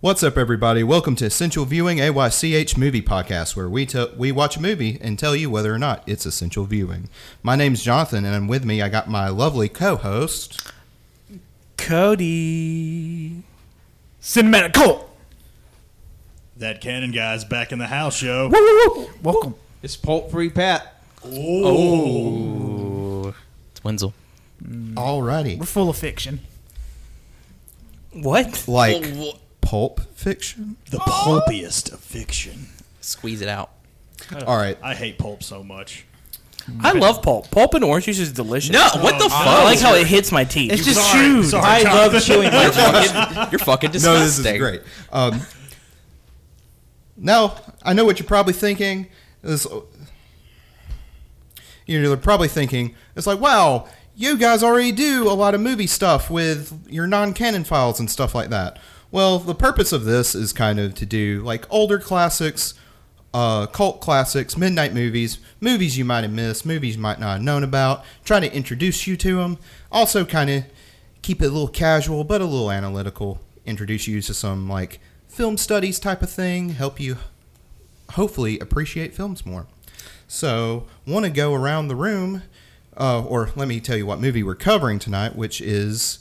What's up, everybody? Welcome to Essential Viewing AYCH Movie Podcast, where we te- we watch a movie and tell you whether or not it's essential viewing. My name's Jonathan, and I'm with me. I got my lovely co-host. Cody. Cinematic Cult. That Cannon guy's back in the house, show. Welcome. It's Pulp Free Pat. Oh, it's Wenzel. Alrighty, We're full of fiction. What? like pulp fiction. The pulpiest of fiction. Squeeze it out. All right, I hate pulp so much. I love pulp. Pulp and orange juice is delicious. No, what the fuck? I like how it hits my teeth. It's just Sorry, chewed. sorry, I Jonathan. love chewing my You're fucking, you're fucking disgusting. no, this is great. Um, now I know what you're probably thinking. Is you're probably thinking it's like, wow, you guys already do a lot of movie stuff with your non-canon files and stuff like that. Well, the purpose of this is kind of to do like older classics, uh, cult classics, midnight movies, movies you might have missed, movies you might not have known about. Try to introduce you to them. Also, kind of keep it a little casual but a little analytical. Introduce you to some like film studies type of thing. Help you hopefully appreciate films more. So, want to go around the room, uh, or let me tell you what movie we're covering tonight, which is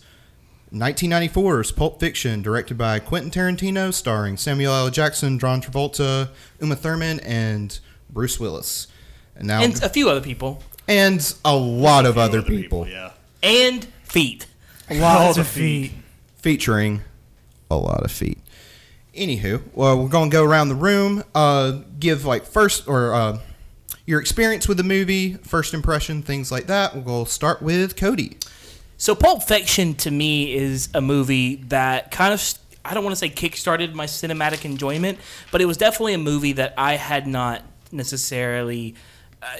1994's Pulp Fiction, directed by Quentin Tarantino, starring Samuel L. Jackson, John Travolta, Uma Thurman, and Bruce Willis. And now, and and, a few other people. And a lot of other people, Yeah. And feet. Lots of feet. featuring a lot of feet. Anywho, well, we're gonna go around the room, uh, give like first or uh, your experience with the movie, first impression, things like that. We'll go start with Cody. So Pulp Fiction to me is a movie that kind of I don't want to say kickstarted my cinematic enjoyment, but it was definitely a movie that I had not necessarily uh,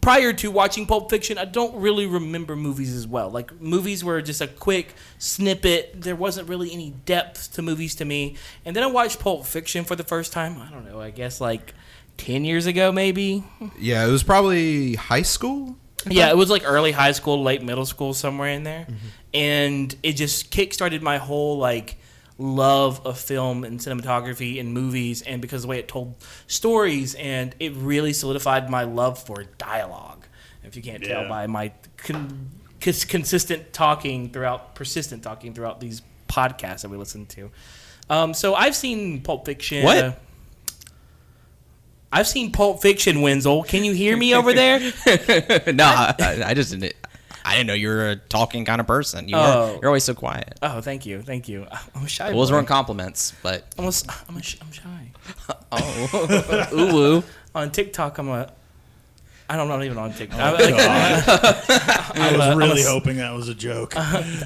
prior to watching Pulp Fiction. I don't really remember movies as well. Like movies were just a quick snippet. There wasn't really any depth to movies to me. And then I watched Pulp Fiction for the first time. I don't know. I guess like ten years ago, maybe. Yeah, it was probably high school. Yeah, it was like early high school, late middle school, somewhere in there, and it just kickstarted my whole like love of film and cinematography and movies, and because of the way it told stories, and it really solidified my love for dialogue. If you can't tell Yeah. by my con- cons- consistent talking throughout, persistent talking throughout these podcasts that we listen to. Um, so I've seen Pulp Fiction. What? uh, I've seen Pulp Fiction, Wenzel. Can you hear me over there? no, I, I- I just didn't. I didn't know you were a talking kind of person. You Oh. are, you're always so quiet. Oh, thank you, thank you. I'm a shy. Those weren't compliments, but I'm, a, I'm, a, sh- I'm shy. oh, ooh, woo. On TikTok, I'm a. I don't, I'm not even on TikTok. Oh, I'm like- I was I'm really a- hoping that was a joke.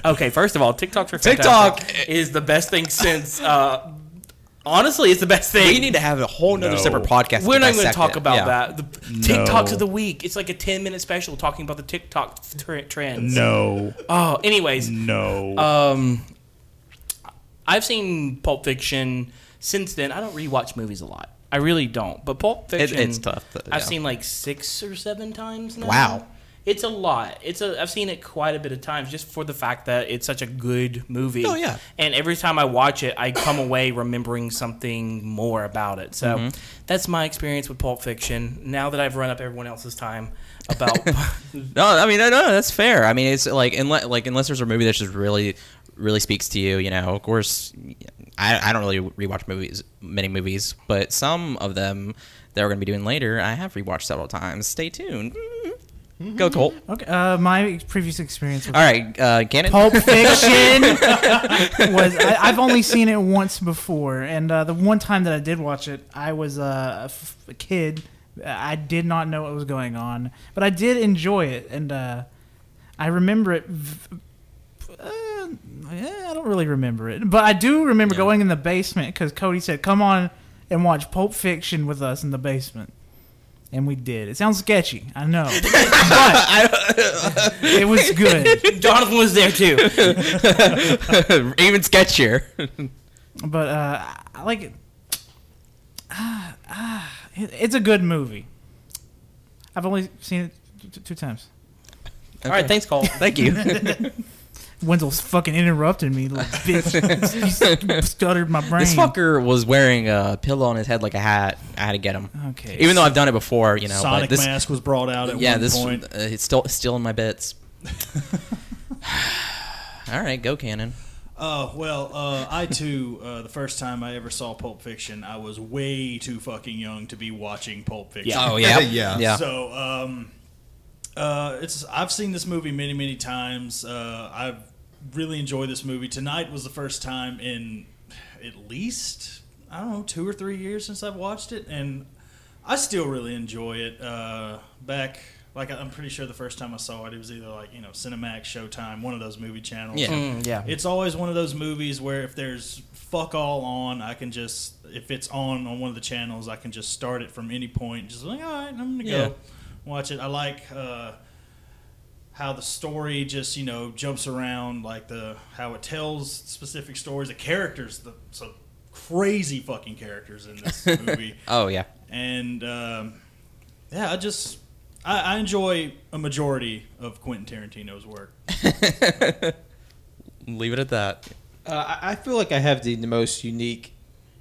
okay, first of all, TikToks are TikTok! is the best thing since. Uh, honestly, it's the best thing. we need to have a whole nother No. separate podcast. We're not going to dissect talk it. about Yeah. that. The TikToks No. of the week. It's like a 10 minute special talking about the TikTok tr- trends. no. Oh, anyways, No. Um, I've seen Pulp Fiction since then. I don't rewatch movies a lot. I really don't. But Pulp It- Fiction, it's tough, though, I've yeah. seen like six or seven times now. Wow. It's a lot. It's a. I've seen it quite a bit of times just for the fact that it's such a good movie. Oh, yeah. And every time I watch it, I come away remembering something more about it. So Mm-hmm. that's my experience with Pulp Fiction. Now that I've run up everyone else's time about No, I mean, no, no, that's fair. I mean, it's like unless like unless there's a movie that just really, really speaks to you. You know, of course, I, I don't really rewatch movies, many movies, but some of them that we're going to be doing later, I have rewatched several times. Stay tuned. Go Colt. Okay. Uh, my previous experience with All right, uh, Gannon. Pulp Fiction was I, I've only seen it once before, and uh, the one time that I did watch it, I was uh, a, f- a kid. I did not know what was going on, but I did enjoy it, and uh, I remember it. V- uh, yeah, I don't really remember it, but I do remember Yeah. going in the basement because Cody said, "Come on and watch Pulp Fiction with us in the basement." And we did. It sounds sketchy, I know, but it was good. Jonathan was there too. Even sketchier. but uh, I like it. Ah, ah, it- it's a good movie. I've only seen it t- t- two times. All right, thanks, Cole. Thank you. Wenzel's fucking interrupting me, like bitch. you stuttered my brain. This fucker was wearing a pillow on his head like a hat. I had to get him. Okay. Even though I've done it before, you know. Sonic but this, mask was brought out at yeah, one this point. uh, it's still still in my bits. All right, go Cannon. Oh well, uh, I too. Uh, the first time I ever saw Pulp Fiction, I was way too fucking young to be watching Pulp Fiction. Oh yeah, Yeah. yeah. So, um, uh, it's I've seen this movie many, many times. Uh, I've really enjoy this movie. Tonight was the first time in at least I don't know two or three years since I've watched it, and I still really enjoy it. Uh, back like I'm pretty sure the first time I saw it, it was either like you know Cinemax, Showtime, one of those movie channels. Yeah. Mm, yeah. It's always one of those movies where if there's fuck all on, I can just if it's on on one of the channels, I can just start it from any point. Just like all right, I'm gonna Yeah. go watch it. I like uh, how the story just you know jumps around, like the how it tells specific stories. The characters, the so crazy fucking characters in this movie, Oh yeah. and um, yeah, I just. I, I enjoy a majority of Quentin Tarantino's work. Leave it at that. Uh, I I feel like I have the, the most unique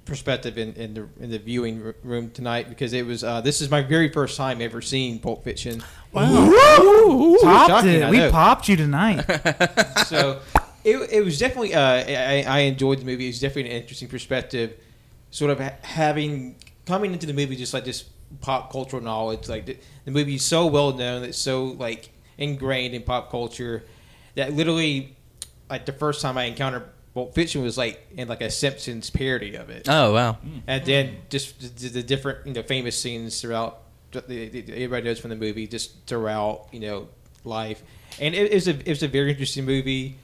perspective in, in the in the viewing r- room tonight because it was uh, this is my very first time ever seeing Pulp Fiction. Woo! Popped Shocking, it. We popped you tonight. so it, it was definitely uh, I, I enjoyed the movie. It was definitely an interesting perspective, sort of ha- having coming into the movie just like this pop cultural knowledge. Like the, the movie is so well known, it's so like ingrained in pop culture that literally like the first time I encountered Pulp Fiction was like in like a Simpsons parody of it, Oh wow. and then just the, the different you know famous scenes throughout. The, the, the- everybody knows from the movie just throughout you know life, and it, it's a it's a very interesting movie.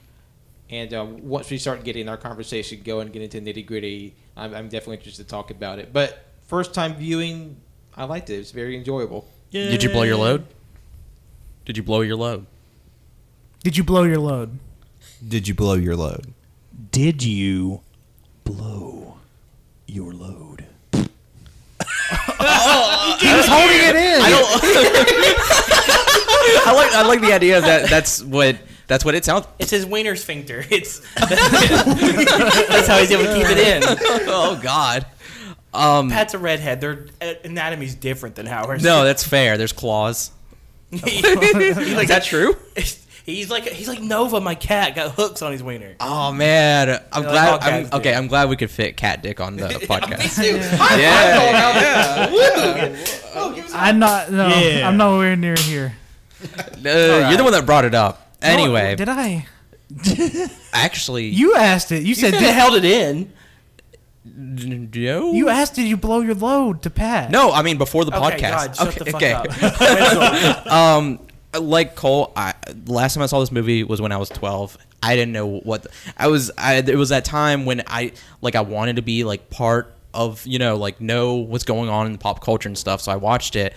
And um, once we start getting our conversation going, get into nitty gritty, I'm, I'm definitely interested to talk about it. But first time viewing, I liked it. It was very enjoyable. Did you blow your load? Did you blow your load? Did you blow your load? Did you blow your load? Did you blow your load? oh, He was holding it in. I like I like the idea that that's what that's what it sounds. It's his wiener sphincter. It's that's how he's able to keep it in. oh God. Um, Pat's a redhead. Their uh, anatomy's different than ours. no, that's fair. There's claws. Like Is that true? He's like he's like Nova, my cat, got hooks on his wiener. Oh man, I'm Yeah, glad. like I'm, okay, I'm glad we could fit cat dick on the podcast. Me too. yeah, I'm not. No, Yeah. I'm nowhere near here. Uh, you're the one that brought it up. Anyway, No, did I? actually, You asked it. You You said. said Did, held it in. no. you asked, did you blow your load to Pat? No, I mean before the Okay, podcast. God, shut okay, the fuck okay. up. um, like Cole, I, last time I saw this movie was when I was 12. I didn't know what the, I was. I it was that time when I like I wanted to be like part of you know like know what's going on in pop culture and stuff. So I watched it.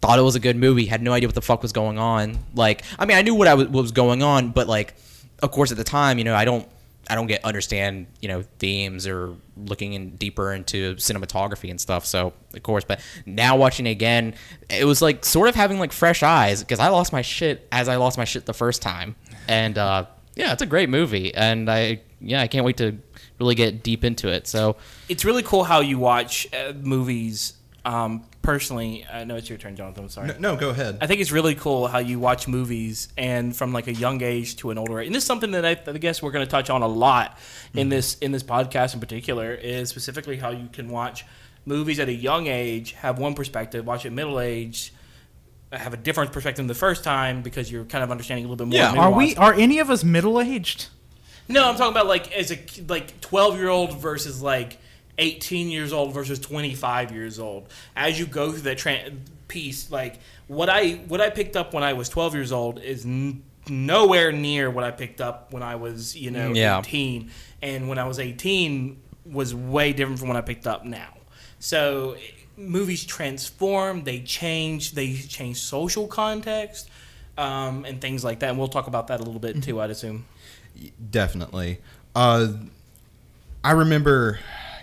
Thought it was a good movie. Had no idea what the fuck was going on. Like I mean I knew what I was, what was going on, but like of course at the time you know I don't I don't get understand you know themes or looking in deeper into cinematography and stuff. So of course, but now watching again, it was like sort of having like fresh eyes because I lost my shit as I lost my shit the first time. And uh, yeah, it's a great movie, and I yeah I can't wait to really get deep into it. So it's really cool how you watch uh, movies. Um, personally, I know it's your turn, Jonathan. I'm sorry. No, no, go ahead. I think it's really cool how you watch movies and from like a young age to an older age. And this is something that I, that I guess we're going to touch on a lot in this in this podcast in particular is specifically how you can watch movies at a young age, have one perspective, watch it middle age, have a different perspective the first time because you're kind of understanding a little bit more. Yeah. Are we? Are any of us middle aged? No, I'm talking about like as a like 12 year old versus like 18 years old versus 25 years old. As you go through that tra- piece, like what I what I picked up when I was 12 years old is n- nowhere near what I picked up when I was you know Yeah. 18, and when I was 18 was way different from when I picked up now. So movies transform, they change, they change social context. Um, and things like that, and we'll talk about that a little bit too. I'd assume. Definitely. Uh, I remember,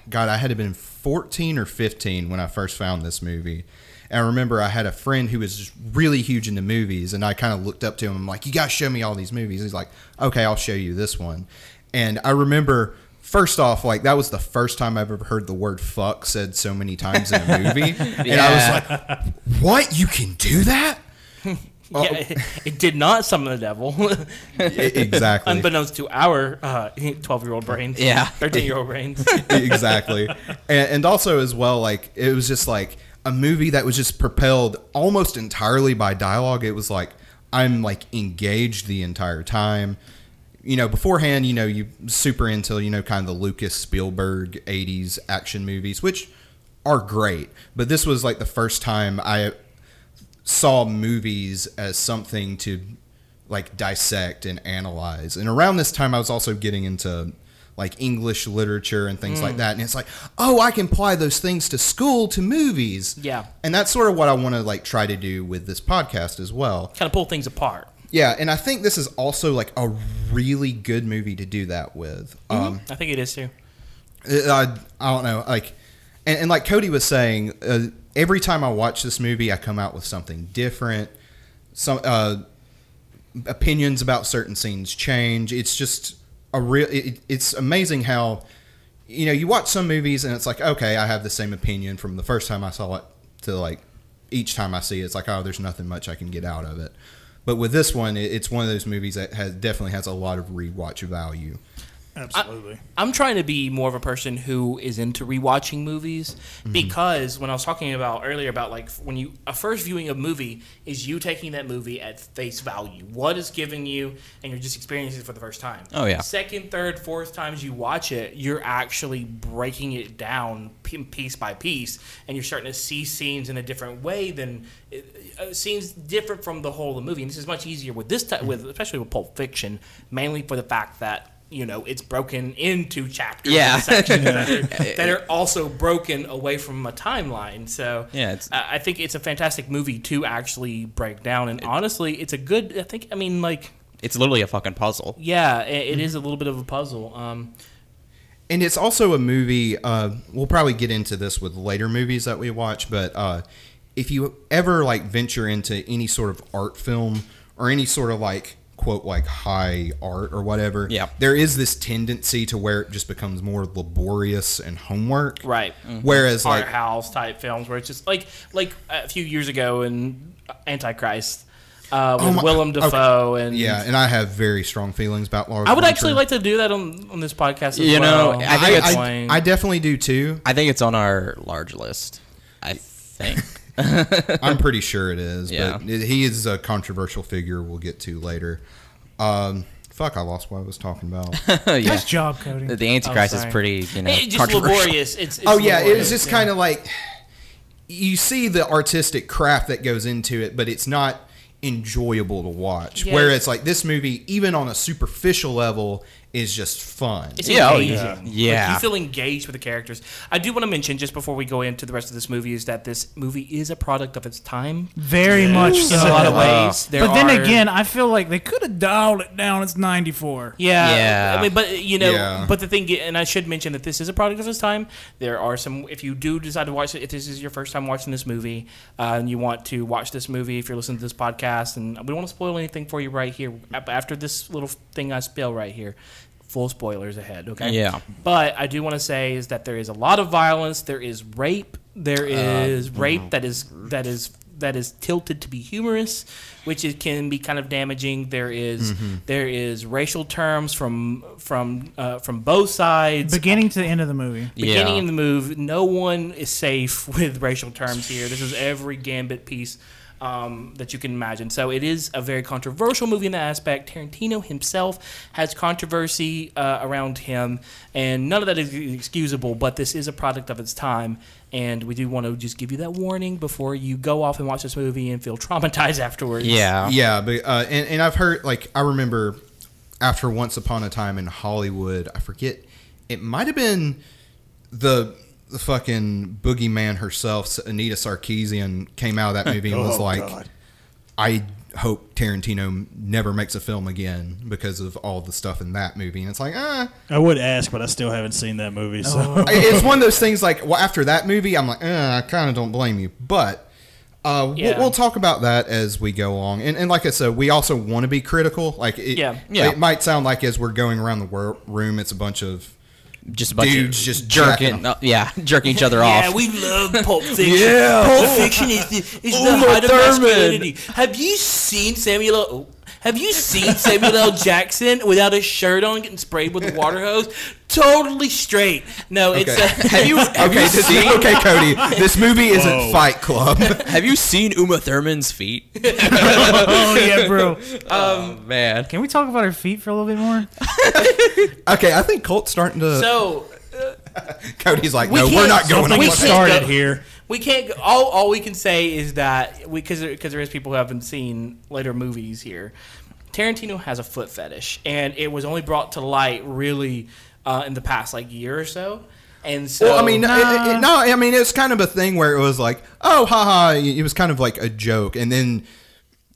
God, I had to been 14 or 15 when I first found this movie. And I remember I had a friend who was just really huge into movies, and I kind of looked up to him. I'm like, "You guys show me all these movies." He's like, "Okay, I'll show you this one." And I remember. First off, like that was the first time I've ever heard the word "fuck" said so many times in a movie, and I was like, "What? You can do that?" yeah, it, it did not summon the devil, exactly. unbeknownst to our uh, twelve-year-old brains. Yeah. thirteen-year-old brains. exactly. And, and also as well, like it was just like a movie that was just propelled almost entirely by dialogue. It was like I'm like engaged the entire time. You know, beforehand, you know, you super into you know kind of the Lucas Spielberg '80s action movies, which are great. But this was like the first time I saw movies as something to like dissect and analyze. And around this time, I was also getting into like English literature and things like that. And it's like, oh, I can apply those things to school to movies. Yeah. And that's sort of what I want to like try to do with this podcast as well. kind of pull things apart. Yeah, and I think this is also like a really good movie to do that with. Um, I think it is too. I, I don't know, like, and, and like Cody was saying, uh, every time I watch this movie, I come out with something different. Some uh, opinions about certain scenes change. It's just a real. It, it's amazing how, you know, you watch some movies and it's like, okay, I have the same opinion from the first time I saw it to like each time I see it. It's like, oh, there's nothing much I can get out of it. But with this one, it, it's one of those movies that has definitely has a lot of rewatch value. Absolutely. I'm trying to be more of a person who is into rewatching movies mm-hmm. because when I was talking about earlier about like when you a first viewing of a movie is you taking that movie at face value, what is giving you, and you're just experiencing it for the first time. Oh, yeah. Second, third, fourth times you watch it, you're actually breaking it down piece by piece, and you're starting to see scenes in a different way than uh, uh, scenes different from the whole of the movie. And this is much easier with this type, with mm-hmm. especially with Pulp Fiction, mainly for the fact that you know it's broken into chapters Yeah. and sections that, are, that are also broken away from a timeline. So Yeah, it's- I I think it's a fantastic movie to actually break down. And honestly, it's a good. I think. I mean, like, It's literally a fucking puzzle. yeah, it, it is a little bit of a puzzle. Um, And it's also a movie. Uh, we'll probably get into this with later movies that we watch, but uh, if you ever like venture into any sort of art film or any sort of like quote like high art or whatever, Yeah. there is this tendency to where it just becomes more laborious and homework. right. Whereas art like house type films where it's just like like a few years ago in Antichrist uh, with Oh my- Willem okay. Dafoe and yeah, and I have very strong feelings about Lars. I would von actually like to do that on, on this podcast as You know, well. I think I, it's- I, I definitely do too. I think it's on our large list. I think. I'm pretty sure it is. Yeah. But it, he is a controversial figure we'll get to later. Um, fuck, I lost what I was talking about. yeah. Nice job, Cody. The Antichrist Oh, is pretty, you know, It's just laborious. It's, it's oh yeah, it was just yeah. kind of like you see the artistic craft that goes into it, but it's not enjoyable to watch. Yeah. Whereas like this movie, even on a superficial level, is just fun. It's Yeah, oh, engaging. yeah. Like, you feel engaged with the characters. I do want to mention just before we go into the rest of this movie is that this movie is a product of its time Very much so. in a lot of Uh, ways. There but then are- again, I feel like they could have dialed it down. It's 94. Yeah, Yeah. I mean, but you know, Yeah. but the thing, and I should mention that this is a product of its time. There are some. If you do decide to watch it, if this is your first time watching this movie, uh, and you want to watch this movie, if you're listening to this podcast, and we don't want to spoil anything for you right here. After this little thing I spill right here, full spoilers ahead. Okay. Yeah. But I do want to say is that there is a lot of violence. There is rape. There uh, is mm-hmm. rape that is that is that is tilted to be humorous, which is, can be kind of damaging. There is- mm-hmm. there is racial terms from from uh, from both sides. Beginning to the end of the movie. Beginning Yeah. in the move, no one is safe with racial terms here. This is every gambit piece um, that you can imagine. So it is a very controversial movie in that aspect. Tarantino himself has controversy uh, around him, and none of that is excusable. But this is a product of its time, and we do want to just give you that warning before you go off and watch this movie and feel traumatized afterwards. Yeah. Yeah, but uh, and and I've heard like I remember after Once Upon a Time in Hollywood, I forget it might have been the the fucking boogeyman herself, Anita Sarkeesian, came out of that movie and was Oh, like, God. I hope Tarantino never makes a film again because of all the stuff in that movie. And it's like, ah, I would ask, but I still haven't seen that movie. So I- it's one of those things like well, after that movie, I'm like, eh, I kind of don't blame you. But Uh, we'll, we'll talk about that as we go along, and, and like I said, we also want to be critical. Like, it, Yeah. Yeah. it might sound like as we're going around the wor- room, it's a bunch of Just a bunch Dudes of just jerking, uh, yeah, jerking each other Yeah, off. Yeah, we love Pulp Fiction. Yeah. Pulp Fiction is the, is the Uma height of masculinity. Have you seen Samuel? L- oh, have you seen Samuel L. Jackson without a shirt on, getting sprayed with a water hose? Totally straight. No, it's Okay. a, have you? Have okay, you this, seen? okay, Cody. This movie isn't Whoa. Fight Club. Have you seen Uma Thurman's feet? oh yeah, bro. oh um, man, Can we talk about her feet for a little bit more? okay, I think Colt's starting to. So Cody's like, no, we're can't- going Something we started go- here. we can't. Go, all all we can say is that we because because there is people who haven't seen later movies here. Tarantino has a foot fetish, and it was only brought to light really uh, in the past like year or so. And so, Well, I mean, it- it- it- no, I mean, it's kind of a thing where it was like, oh, haha, it was kind of like a joke, and then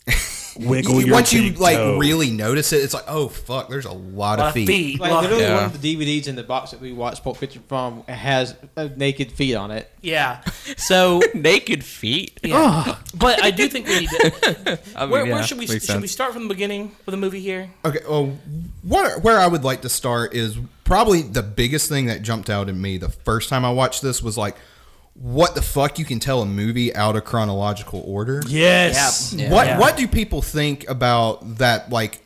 Wiggle you- your once you like toe. really notice it, it's like, oh fuck, there's a lot, lot of feet. Like literally, Yeah. one of the DVDs in the box that we watched Pulp Fiction from has uh, naked feet on it. Yeah. So, naked feet. yeah. but I do think we need to. I mean, Where, yeah, where should we makes should we start from the beginning of the movie here? Okay, well, what where I would like to start is probably the biggest thing that jumped out at me the first time I watched this was like, what the fuck? You can tell a movie out of chronological order. Yes. Yeah. What Yeah. what do people think about that like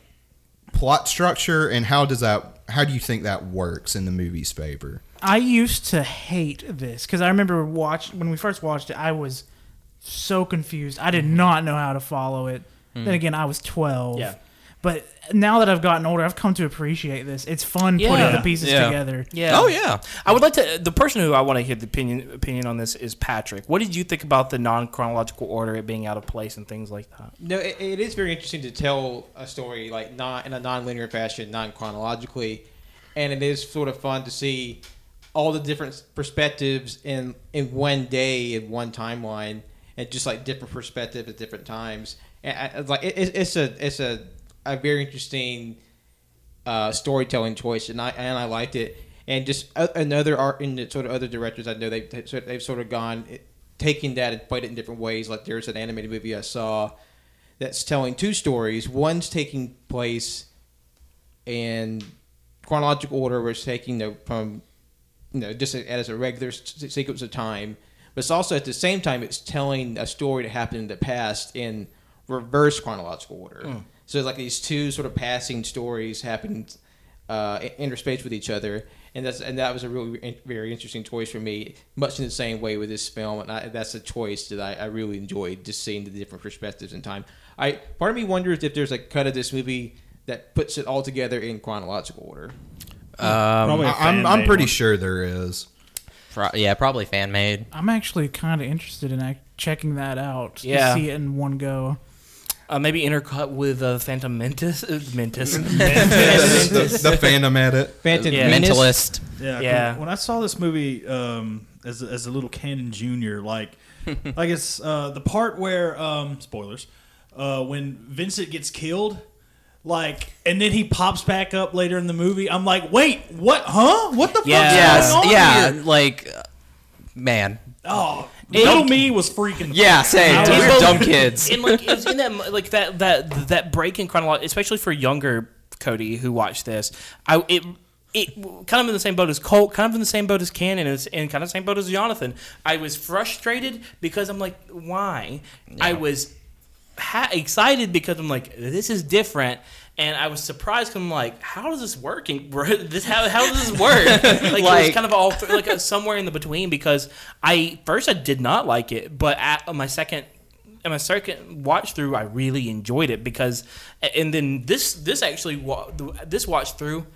plot structure and how does that how do you think that works in the movie's favor? I used to hate this because I remember watch when we first watched it. I was so confused. I did mm-hmm. not know how to follow it. Then mm. again, I was twelve. Yeah. But now that I've gotten older, I've come to appreciate this. It's fun Yeah. putting the pieces Yeah. together. Yeah. Oh yeah. I would like to. The person who I want to hear the opinion opinion on this is Patrick. What did you think about the non chronological order, it being out of place, and things like that? No, it, it is very interesting to tell a story like not in a non-linear fashion, non-chronologically, and it is sort of fun to see all the different perspectives in in one day in one timeline, and just like different perspectives at different times. And I, it's like it, it- it's a it's a a very interesting uh, storytelling choice, and I and I liked it. And just uh, another art in sort of other directors I know they've they've sort of gone eh, taking that and played it in different ways. Like there's an animated movie I saw that's telling two stories. One's taking place in chronological order, where it's taking the from you know just as a regular sequence of time, but it's also at the same time it's telling a story that happened in the past in reverse chronological order. Hmm. So it's like these two sort of passing stories happening uh, in- interspaced with each other, and that's and that was a really very interesting choice for me. Much in the same way with this film, and I, that's a choice that I, I really enjoyed, just seeing the different perspectives in time. I part of me wonders if there's a cut of this movie that puts it all together in chronological order. Um, Probably a I- I'm I'm pretty one. sure there is. pro- yeah, probably fan made. I'm actually kind of interested in checking that out. Yeah. To see it in one go. Uh, maybe intercut with uh, Phantom Menace. Uh, Mentis. the, the Phantom Edit. Phantom Yeah. Mentalist. Yeah, 'cause Yeah. When I saw this movie um, as a, as a little canon junior, like like it's uh, the part where um, spoilers uh, when Vincent gets killed, like, and then he pops back up later in the movie. I'm like, wait, what? Huh? What the Yeah. fuck's Yes. Yeah. here? Like, uh, man. Oh, It- little me was freaking. the Yeah. fuck Same. out. Dude, I we're was- dumb kids. in like it's in that like that that that break in chronology, especially for younger Cody who watched this. I it. It kind of in the same boat as Colt, kind of in the same boat as Ken, and, kind of the same boat as Jonathan. I was frustrated because I'm like, why? I was ha- excited because I'm like, this is different, and I was surprised because I'm like, how does this work? And this how how does this work? like, it was kind of all like somewhere in the between because I first I did not like it, but at my second and my second watch through, I really enjoyed it because, and then this this actually this watch through.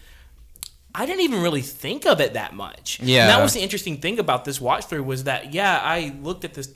I didn't even really think of it that much. Yeah. And that was the interesting thing about this watch through was that yeah, I looked at this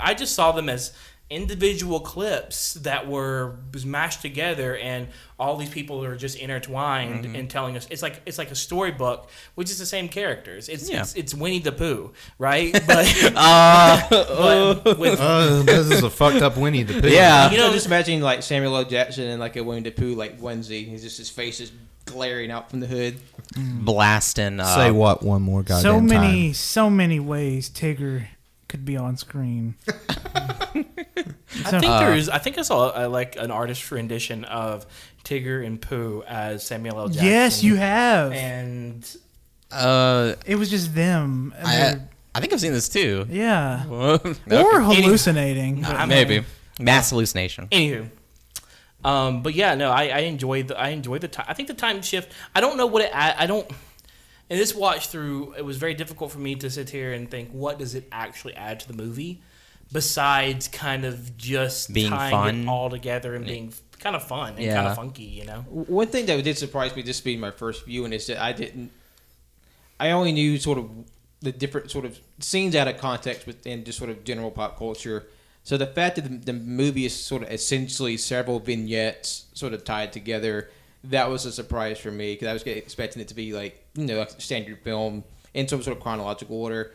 I just saw them as individual clips that were mashed together and all these people are just intertwined Mm-hmm. and telling us it's like it's like a storybook which is the same characters. It's Yeah. it's, it's Winnie the Pooh, right? But, Uh, but with Uh, this is a fucked up Winnie the Pooh. yeah. You You know, know- just imagine like Samuel L. Jackson and like a Winnie the Pooh like onesie. He's just his face is glaring out from the hood. Blasting. Uh, Say what one more goddamn so many, time. so many ways Tigger could be on screen. I think Uh, there is. I think I saw uh, like an artist rendition of Tigger and Pooh as Samuel L. Jackson. yes, you have. And Uh, it was just them. I, I think I've seen this too. yeah. Okay. Or hallucinating. but- I mean- maybe mass hallucination. Anywho, um, but yeah, no, I, I enjoyed the I enjoyed the time. I think the time shift. I don't know what it. I, I don't. In this watch through, it was very difficult for me to sit here and think, what does it actually add to the movie, besides kind of just Being tying fun. it all together and being kind of fun and Yeah. kind of funky, you know. One thing that did surprise me, this being my first viewing, is that I didn't. I only knew sort of the different sort of scenes out of context within just sort of general pop culture. So the fact that the, the movie is sort of essentially several vignettes sort of tied together, that was a surprise for me because I was expecting it to be like you know standard film in some sort of chronological order.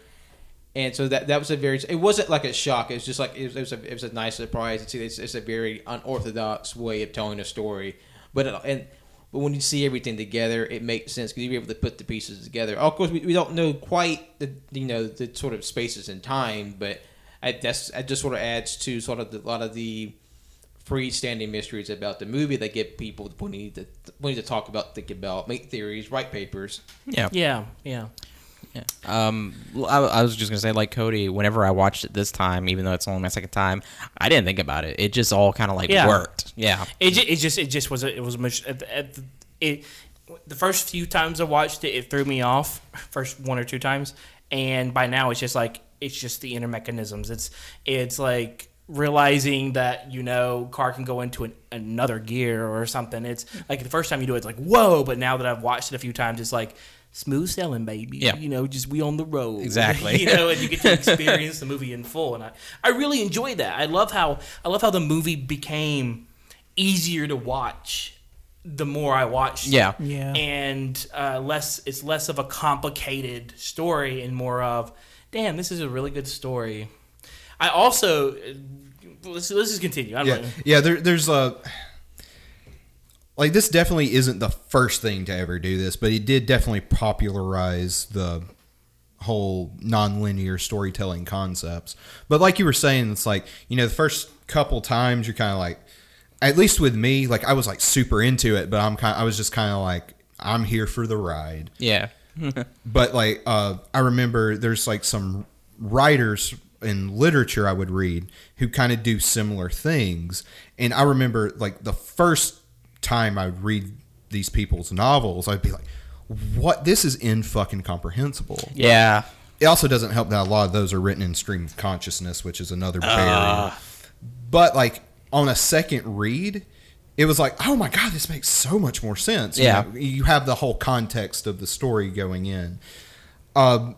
And so that that was a very. It wasn't like a shock. It was just like it was, it was a it was a nice surprise see. It's, it's a very unorthodox way of telling a story, but it, and but when you see everything together, it makes sense because you're able to put the pieces together. Of course, we, we don't know quite the you know the sort of spaces and time, but I, that's that just sort of adds to sort of a lot of the freestanding mysteries about the movie that get people when you need to when need to talk about, think about, make theories, write papers. Yeah. Yeah, yeah. Yeah. Um, I, I was just gonna say, like Cody, whenever I watched it this time, even though it's only my second time, I didn't think about it. It just all kind of like Yeah. worked. Yeah. It just, it just it just was a, it was much at the, at the, it the first few times I watched it it threw me off first one or two times and by now it's just like it's just the inner mechanisms it's it's like realizing that you know car can go into an, another gear or something it's like the first time you do it it's like whoa but now that I've watched it a few times it's like smooth sailing baby Yeah. you know just we on the road Exactly. you know and you get to experience the movie in full and I, I really enjoy that I love how I love how the movie became easier to watch the more I watched. Yeah. Yeah. And uh, less it's less of a complicated story and more of, damn, this is a really good story. I also uh, let's let's just continue. I don't yeah, know. yeah. There, there's a like this definitely isn't the first thing to ever do this, but it did definitely popularize the whole non-linear storytelling concepts. But like you were saying, it's like you know the first couple times you're kind of like, at least with me, like I was like super into it, but I'm kind, I was just kind of like I'm here for the ride Yeah. but like uh, I remember there's like some writers in literature I would read who kind of do similar things, and I remember like the first time I would read these people's novels, I'd be like, "What? This is in fucking comprehensible." Yeah. It also doesn't help that a lot of those are written in stream of consciousness, which is another barrier. But like on a second read, it was like, oh my god, this makes so much more sense. You Yeah. know, you have the whole context of the story going in. Um,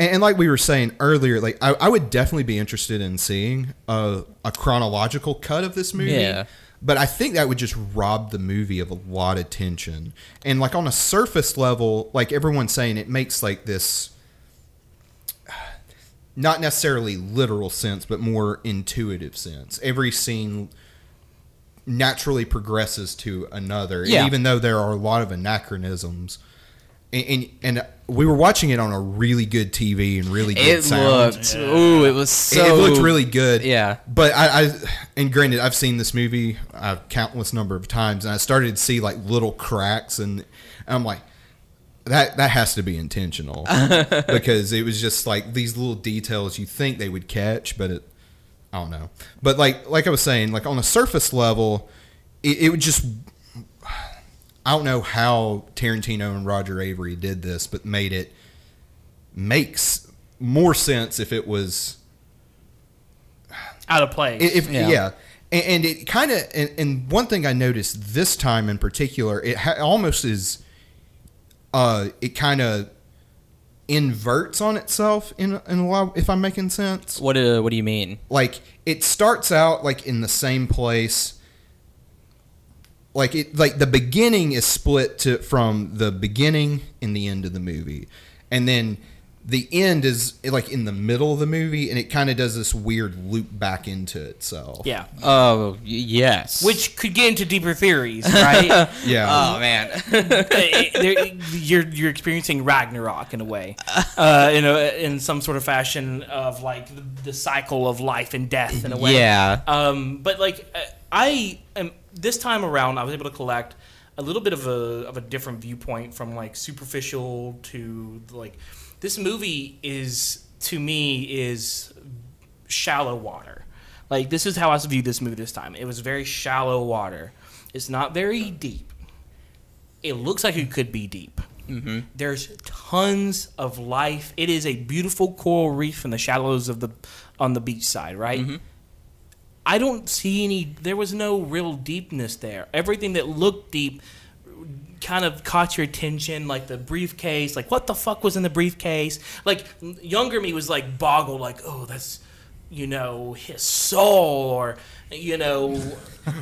and, like we were saying earlier, like I, I would definitely be interested in seeing a, a chronological cut of this movie. Yeah. But I think that would just rob the movie of a lot of tension. And like on a surface level, like everyone's saying, it makes like this not necessarily literal sense, but more intuitive sense. Every scene naturally progresses to another. And Yeah. even though there are a lot of anachronisms, and, and, and we were watching it on a really good TV and really good It sound. looked. Ooh, it was It- so. it looked really good. Yeah. But I, I and granted, I've seen this movie a countless number of times, and I started to see like little cracks, and, and I'm like, that that has to be intentional because it was just like these little details you think they would catch, but it, I don't know. But like like I was saying, like on a surface level, it, it would just. I don't know how Tarantino and Roger Avary did this, but made it makes more sense if it was Out of place. if Yeah. yeah, And, and it kind of and, and one thing I noticed this time in particular, it ha- almost is, uh, it kind of inverts on itself in in a lot. If I'm making sense, What? Uh, what do you mean? like it starts out like in the same place. Like it, like the beginning is split to from the beginning and the end of the movie, and then the end is like in the middle of the movie, and it kind of does this weird loop back into itself. Yeah. Oh, y- yes. Which could get into deeper theories, right? yeah. Oh man. Uh, you're you're experiencing Ragnarok in a way, uh, in a in some sort of fashion of like the, the cycle of life and death in a way. Yeah. Um, but like uh, I am this time around, I was able to collect a little bit of a of a different viewpoint from like superficial to like this movie is to me is shallow water. Like this is how I viewed this movie this time. It was very shallow water. It's not very deep. It looks like it could be deep. Mm-hmm. There's tons of life. It is a beautiful coral reef in the shallows of the on the beach side, right? I don't see any. There was no real deepness there. Everything that looked deep kind of caught your attention, like the briefcase. Like, what the fuck was in the briefcase? Like, younger me was like boggled, like, oh, that's you know his soul, or you know,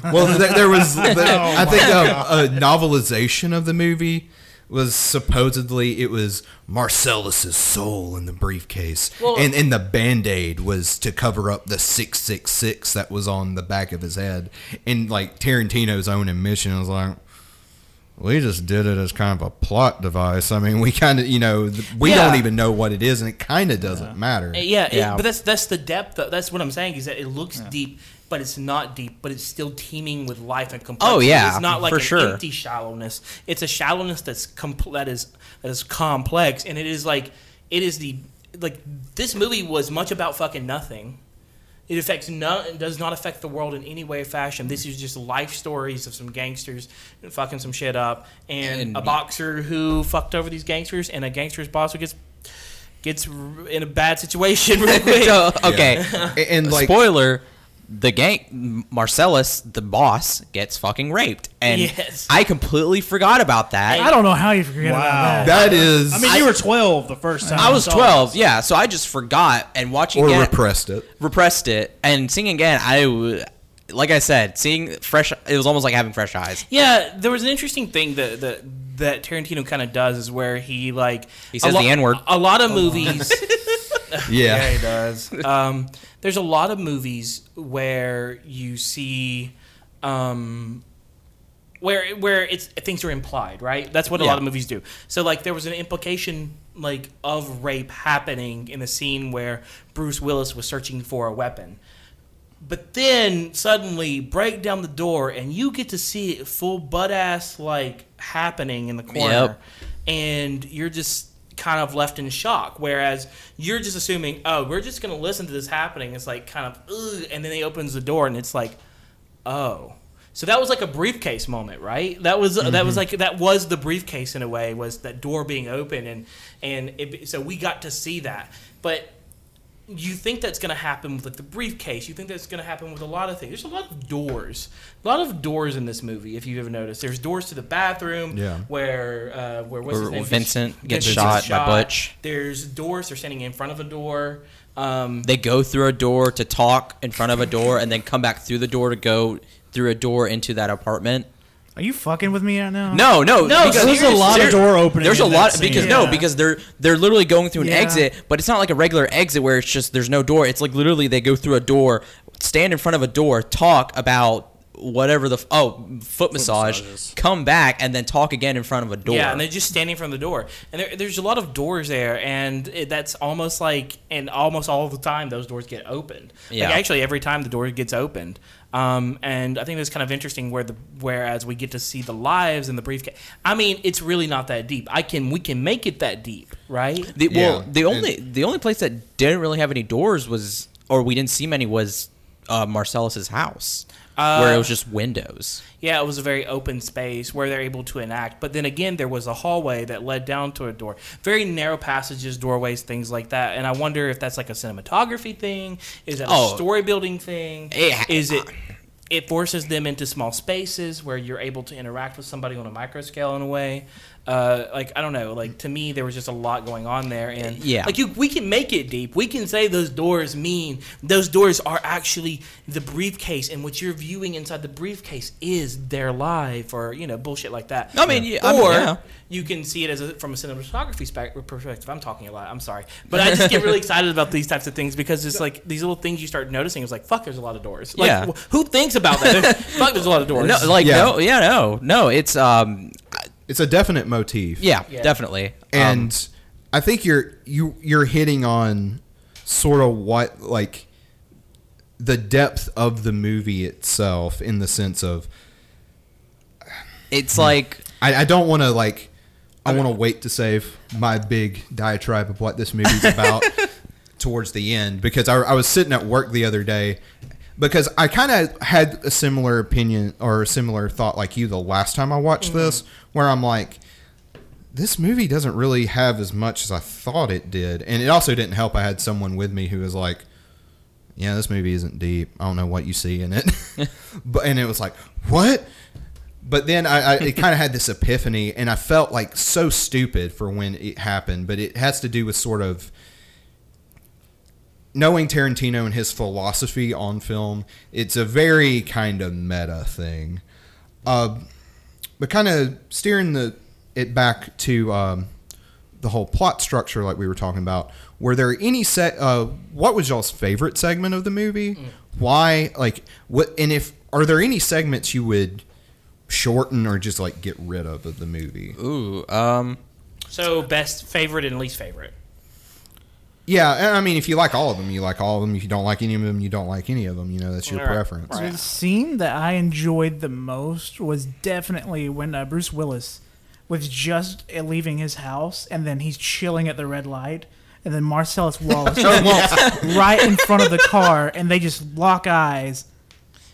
Well, there, there was. There, oh I think a, um, a novelization of the movie was supposedly it was Marcellus's soul in the briefcase, Well- and and the band aid was to cover up the six six six that was on the back of his head. And like Tarantino's own admission was like. We just did it as kind of a plot device. I mean, we kind of, you know, we Yeah. don't even know what it is, and it kind of doesn't matter. Uh, Yeah, it- Yeah. but that's that's the depth. Of, that's what I'm saying is that it looks deep, but it's not deep. But it's still teeming with life and complexity. Oh, yeah, it's not like for an sure. empty shallowness. It's a shallowness that's compl- that is that is complex, and it is like it is the like this movie was much about fucking nothing. It affects no, it does not affect the world in any way or fashion. This is just life stories of some gangsters fucking some shit up, and, And- a boxer who fucked over these gangsters, and a gangster's boss who gets gets in a bad situation real quick. So, okay. A- and like, Spoiler: the gang Marcellus, the boss, gets fucking raped, and Yes. I completely forgot about that. I don't know how you forget Wow. about that. that is, I mean, you were 12 the first time. I was you saw 12, yeah. So I just forgot and watching or again, repressed it. repressed it, and seeing again, I, w- like I said, seeing fresh. It was almost like having fresh eyes. Yeah, there was an interesting thing that that, that Tarantino kind of does is where he like He says lo- the N-word. A lot of oh. movies. Yeah. he does. Um, there's a lot of movies where you see. Um, where where it's things are implied, right? That's what a Yeah. lot of movies do. So like there was an implication like of rape happening in the scene where Bruce Willis was searching for a weapon. But then suddenly break down the door and you get to see it full butt ass like happening in the corner. Yep. And you're just kind of left in shock. Whereas you're just assuming, oh, we're just gonna listen to this happening. It's like kind of Ugh, and then he opens the door and it's like, oh. So that was like a briefcase moment, right? That was uh, that was mm-hmm. like that was the briefcase in a way was that door being open and and it, so we got to see that. But you think that's going to happen with like the briefcase. You think that's going to happen with a lot of things. There's a lot of doors, a lot of doors in this movie. If you've ever noticed, there's doors to the bathroom. Yeah. Where uh, where what's his name? Vincent gets Vincent shot by Butch. There's doors. They're standing in front of a door. Um, They go through a door to talk in front of a door, and then come back through the door to go through a door into that apartment. Are you fucking with me right now? No, no, No, because There's a lot of door opening There's a lot scene. because no, because they're they're literally going through an Yeah. exit, but it's not like a regular exit where it's just there's no door. It's like literally they go through a door, stand in front of a door, talk about whatever the f- oh foot massage, massages. come back and then talk again in front of a door. Yeah, and they're just standing from the door, and there, there's a lot of doors there, and it, that's almost like, and almost all the time those doors get opened. Yeah. Like actually, every time the door gets opened, um, and I think that's kind of interesting where the whereas we get to see the lives in the briefcase. I mean, it's really not that deep. I can we can make it that deep, right? The, well, the only the only place that didn't really have any doors was, or we didn't see many, was uh, Marcellus's house, where it Uh, was just windows. Yeah, it was a very open space where they're able to enact. But then again, there was a hallway that led down to a door. Very narrow passages, doorways, things like that. And I wonder if that's like a cinematography thing. Is that Oh. a story building thing? It- Is it? It forces them into small spaces where you're able to interact with somebody on a micro scale in a way. Uh, like I don't know, like to me there was just a lot going on there, and Yeah. like you, we can make it deep. We can say those doors mean those doors are actually the briefcase, and what you're viewing inside the briefcase is their life, or you know bullshit like that. I mean, yeah, I mean, or yeah. you can see it as a, from a cinematography perspective. I'm talking a lot. I'm sorry, but I just get really excited about these types of things because it's like these little things you start noticing. It's like fuck, there's a lot of doors. Like, Yeah. who thinks about that? fuck, there's a lot of doors. No, like Yeah. no, yeah, no, no. It's um, It's a definite motif. yeah, Yeah. definitely. Um, and I think you're you you're hitting on sort of what like the depth of the movie itself in the sense of it's like I, I don't want to like I want to wait to save my big diatribe of what this movie's about towards the end because I, I was sitting at work the other day because I kind of had a similar opinion or a similar thought like you the last time I watched mm-hmm. this where I'm like this movie doesn't really have as much as I thought it did. And it also didn't help I had someone with me who was like yeah this movie isn't deep. I don't know what you see in it. But and it was like what? But then I, I it kind of had this epiphany, and I felt like so stupid for when it happened. But it has to do with sort of knowing Tarantino and his philosophy on film. It's a very kind of meta thing, uh, but kind of steering the it back to um, the whole plot structure, like we were talking about. Were there any set? Uh, what was y'all's favorite segment of the movie? Why? Like what? And if are there any segments you would shorten or just like get rid of of the movie? ooh, um, So best favorite and least favorite. Yeah, I mean, if you like all of them, you like all of them. If you don't like any of them, you don't like any of them. You know, that's your Right. preference. Right. The scene that I enjoyed the most was definitely when uh, Bruce Willis was just uh, leaving his house and then he's chilling at the red light. And then Marcellus Wallace walks right in front of the car and they just lock eyes.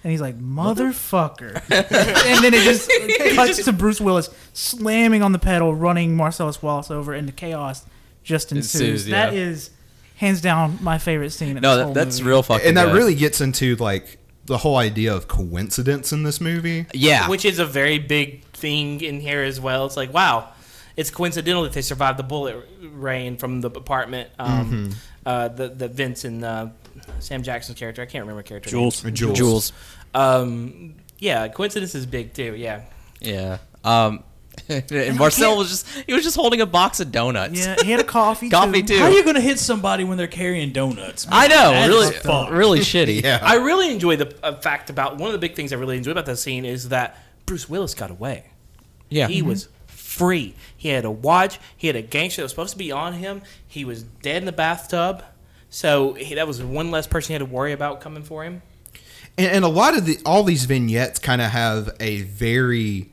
And he's like, motherfucker. and then it just cuts to Bruce Willis slamming on the pedal, running Marcellus Wallace over, and the chaos just ensues. Ensues, yeah. That is hands down my favorite scene. In no, this that, whole that's movie. real fucking. And that good. really gets into like the whole idea of coincidence in this movie. yeah, which is a very big thing in here as well. It's like, wow, it's coincidental that they survived the bullet rain from the apartment. Um, uh, the the Vince and uh, Sam Jackson's character. I can't remember character Jules. names. Jules. Jules. Um, yeah, coincidence is big too. Yeah. Yeah. Um, and Marcel was just he was just holding a box of donuts. Yeah, he had a coffee. Coffee too. too. How are you going to hit somebody when they're carrying donuts? I know, That really, fucked. really shitty. Yeah. I really enjoy the uh, fact about one of the big things I really enjoy about that scene is that Bruce Willis got away. Yeah. He was free. He had a watch. He had a gangster that was supposed to be on him. He was dead in the bathtub. So he, that was one less person he had to worry about coming for him. And, and a lot of the all these vignettes kind of have a very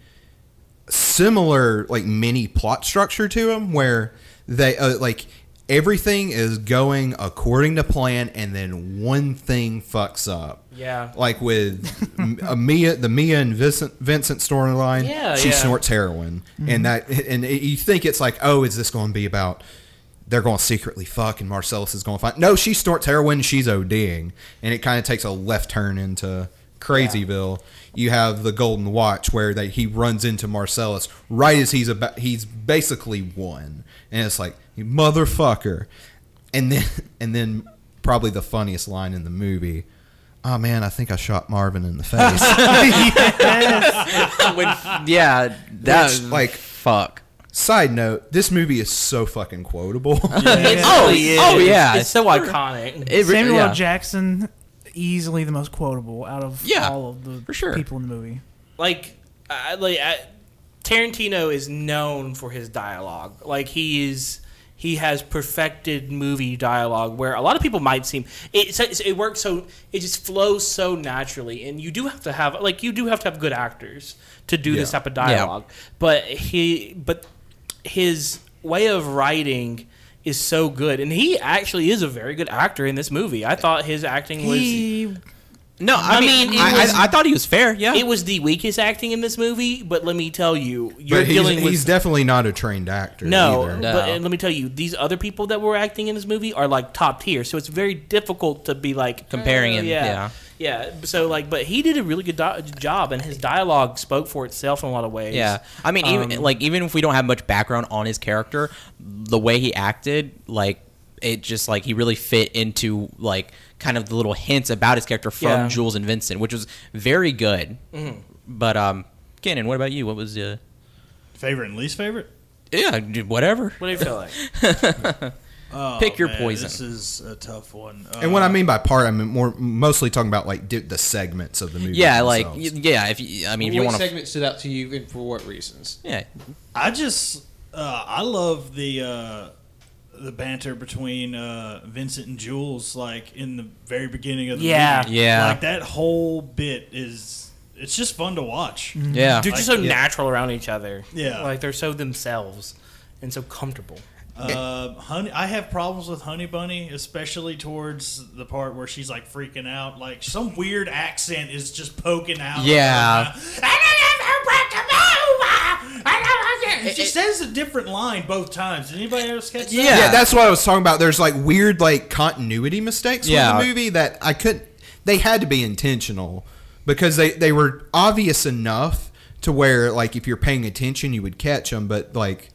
similar like mini plot structure to them, where they uh, like everything is going according to plan, and then one thing fucks up. Yeah. Like with M- uh, Mia, the Mia and Vincent, Vincent storyline, Yeah, she yeah. snorts heroin, and that, and it, you think it's like, oh, is this going to be about? They're going to secretly fuck, and Marcellus is going to find. No, she snorts heroin. and She's ODing, and it kind of takes a left turn into Crazyville. You have the Golden Watch, where they, he runs into Marcellus right as he's about. He's basically won, and it's like motherfucker, and then and then probably the funniest line in the movie. Oh man, I think I shot Marvin in the face. When- yeah, that's Which, like- fuck. Side note: This movie is so fucking quotable. Oh, it Oh, really oh, yeah. It's so iconic. It Samuel yeah. Jackson, easily the most quotable out of Yeah, all of the for sure. people in the movie. like, I, like I, Tarantino is known for his dialogue. Like he is, he has perfected movie dialogue where a lot of people might seem it. It, it works so it just flows so naturally, and you do have to have like you do have to have good actors to do this type of dialogue. But he, but his way of writing. Is so good, and he actually is a very good actor in this movie. I thought his acting was He No, I, I mean, mean, it I, was- I, I thought he was fair. Yeah, It was the weakest acting in this movie, but let me tell you, you're he's, dealing with he's definitely not a trained actor. no, either. No. but and let me tell you, these other people that were acting in this movie are like top tier, so it's very difficult to be like Comparing eh, him, Yeah, yeah. So like, but he did a really good do- job, and his dialogue spoke for itself in a lot of ways. Yeah, I mean, even Um, like even if we don't have much background on his character, the way he acted, like it just like he really fit into like kind of the little hints about his character from Yeah. Jules and Vincent, which was very good. But um, Kenan, what about you? What was uh, Favorite and least favorite? yeah, whatever. What do you feel like? Oh, Pick your man, poison. This is a tough one. And what Uh, I mean by part, I'm more mostly talking about like di- the segments of the movie. Yeah, like themselves. y- yeah. If you, I mean, if you what want to, segment stood out to you and for what reasons? yeah, I just uh, I love the uh, the banter between uh, Vincent and Jules, like in the very beginning of the Yeah. movie. Yeah. like that whole bit is it's just fun to watch. yeah. They're just so yeah. natural around each other. Yeah. like they're so themselves and so comfortable. Uh, honey, I have problems with Honey Bunny, especially towards the part where she's like freaking out, like some weird accent is just poking out. Yeah. mouth. She says a different line both times. Did anybody else catch that? Yeah. yeah, that's what I was talking about. There's like weird like continuity mistakes Yeah. with the movie that I couldn't. They had to be intentional because they they were obvious enough to where like if you're paying attention you would catch them, but like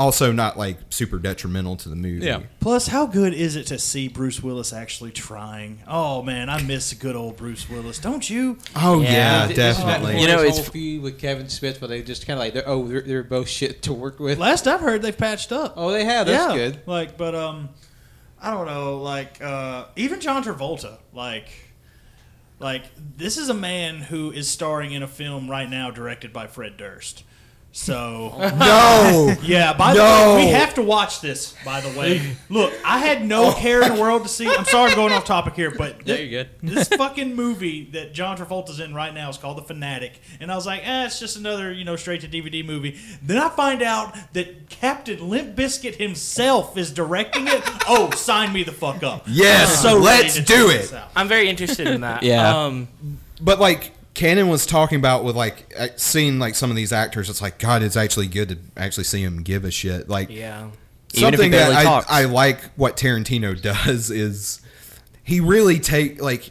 also not like super detrimental to the movie. Yeah. Plus, how good is it to see Bruce Willis actually trying? Oh man, I miss good old Bruce Willis, don't you? Oh Yeah. yeah, This is back definitely. before You know, it's- whole feud with Kevin Smith, but they just kind of like, they're, oh, they're, they're both shit to work with. Last I've heard, they've patched up. Oh, they have. That's yeah, good. Like, but um, I don't know. Like, uh, even John Travolta, like, like this is a man who is starring in a film right now directed by Fred Durst. So no. yeah, by the No. way, we have to watch this. By the way, look, I had no care in the world to see. I'm sorry, I'm going off topic here, but Yeah, you're good. this fucking movie that John Travolta's in right now is called The Fanatic, and I was like, eh, it's just another you know straight to DVD movie. Then I find out that Captain Limp Bizkit himself is directing it. Oh, sign me the fuck up! Yes, I'm let's do it. I'm very interested in that. Yeah. Um, But like Cannon was talking about with like uh, seeing like some of these actors, it's like God, it's actually good to actually see him give a shit. Like yeah. Even if he something that I, talks. I like what Tarantino does is he really take like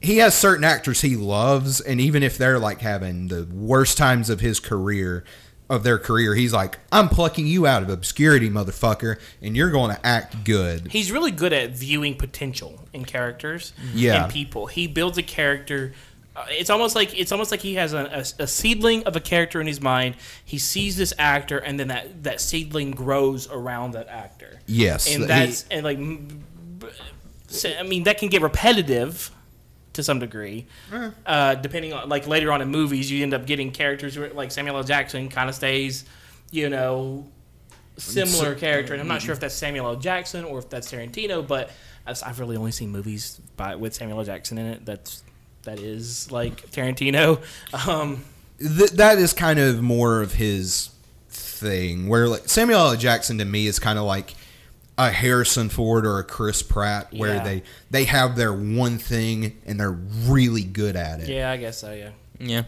he has certain actors he loves, and even if they're like having the worst times of his career of their career, he's like, I'm plucking you out of obscurity, motherfucker, and you're going to act good. He's really good at viewing potential in characters Yeah. and people. He builds a character. Uh, it's almost like it's almost like he has a, a, a seedling of a character in his mind. He sees this actor, and then that, that seedling grows around that actor. Yes, and he- that's and like, m- b- so, I mean, that can get repetitive to some degree. Uh, depending on like later on in movies, you end up getting characters where, like Samuel L. Jackson kind of stays, you know, similar character. And I'm not sure if that's Samuel L. Jackson or if that's Tarantino, but I've I've really only seen movies by with Samuel L. Jackson in it. That's that is like Tarantino. Um, th- that is kind of more of his thing. Where like Samuel L. Jackson to me is kind of like a Harrison Ford or a Chris Pratt, where Yeah. they they have their one thing and they're really good at it. yeah, I guess so. Yeah. Yeah.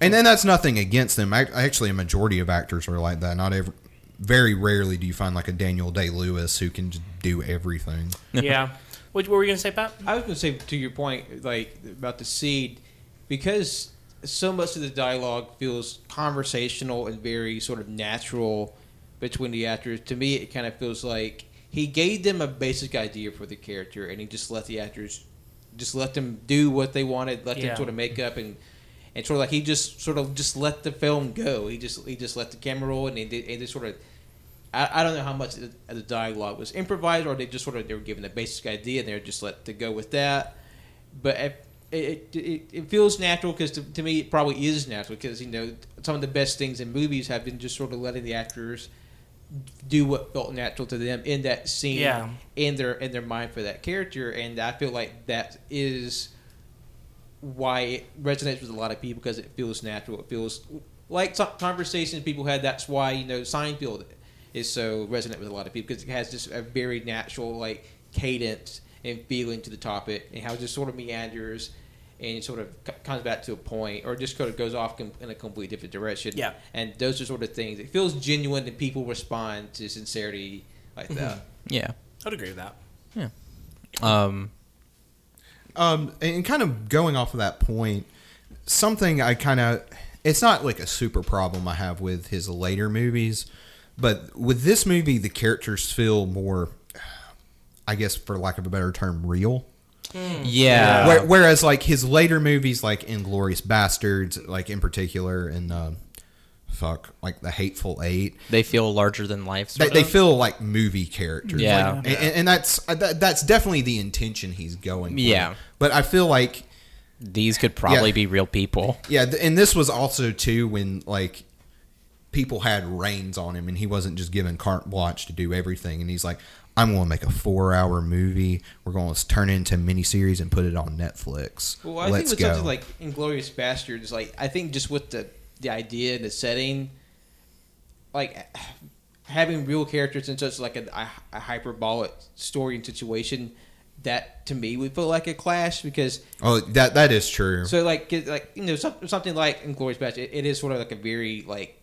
And then that's nothing against them. Ac- Actually, a majority of actors are like that. Not every. Very rarely do you find like a Daniel Day Lewis who can just do everything. yeah. What were you gonna say, Pat? I was going to say to your point, like about the seed, because so much of the dialogue feels conversational and very sort of natural between the actors. To me, it kind of feels like he gave them a basic idea for the character, and he just let the actors just let them do what they wanted, let Yeah. them sort of make up and. And sort of like he just sort of just let the film go. He just he just let the camera roll, and they did, and they sort of I, I don't know how much of the dialogue was improvised or they just sort of they were given a basic idea and they were just let to go with that. But it it, it, it feels natural because to, to me it probably is natural because you know some of the best things in movies have been just sort of letting the actors do what felt natural to them in that scene Yeah. in their in their mind for that character and I feel like that is why it resonates with a lot of people because it feels natural. It feels like conversations people had. That's why you know Seinfeld is so resonant with a lot of people because it has just a very natural like cadence and feeling to the topic and how it just sort of meanders and it sort of c- comes back to a point, or just kind of goes off com- in a completely different direction. Yeah. and those are sort of things. It feels genuine, and people respond to sincerity like that. Yeah. I'd agree with that. Yeah. Um. Um, and kind of going off of that point, something I kind of it's not like a super problem I have with his later movies, but with this movie, the characters feel more, I guess, for lack of a better term, real. Yeah. Where, whereas like his later movies, like Inglourious Basterds, like in particular, and uh, fuck, like The Hateful Eight, they feel larger than life. they, sort they of. feel like movie characters. Yeah. Like, and, and that's uh, that, that's definitely the intention he's going. For. Yeah. but I feel like These could probably Yeah. be real people. yeah, and this was also too when like people had reins on him, and he wasn't just given carte blanche to do everything. And he's like, "I'm going to make a four-hour movie. We're going to turn it into a miniseries and put it on Netflix. Well, I Let's think with go." something like Inglourious Basterds, like I think just with the the idea and the setting, like having real characters in such like a, a, hyperbolic story and situation, that to me would feel like a clash because oh, that that is true. so like like you know some, something like Inglourious Basterds, it, it is sort of like a very like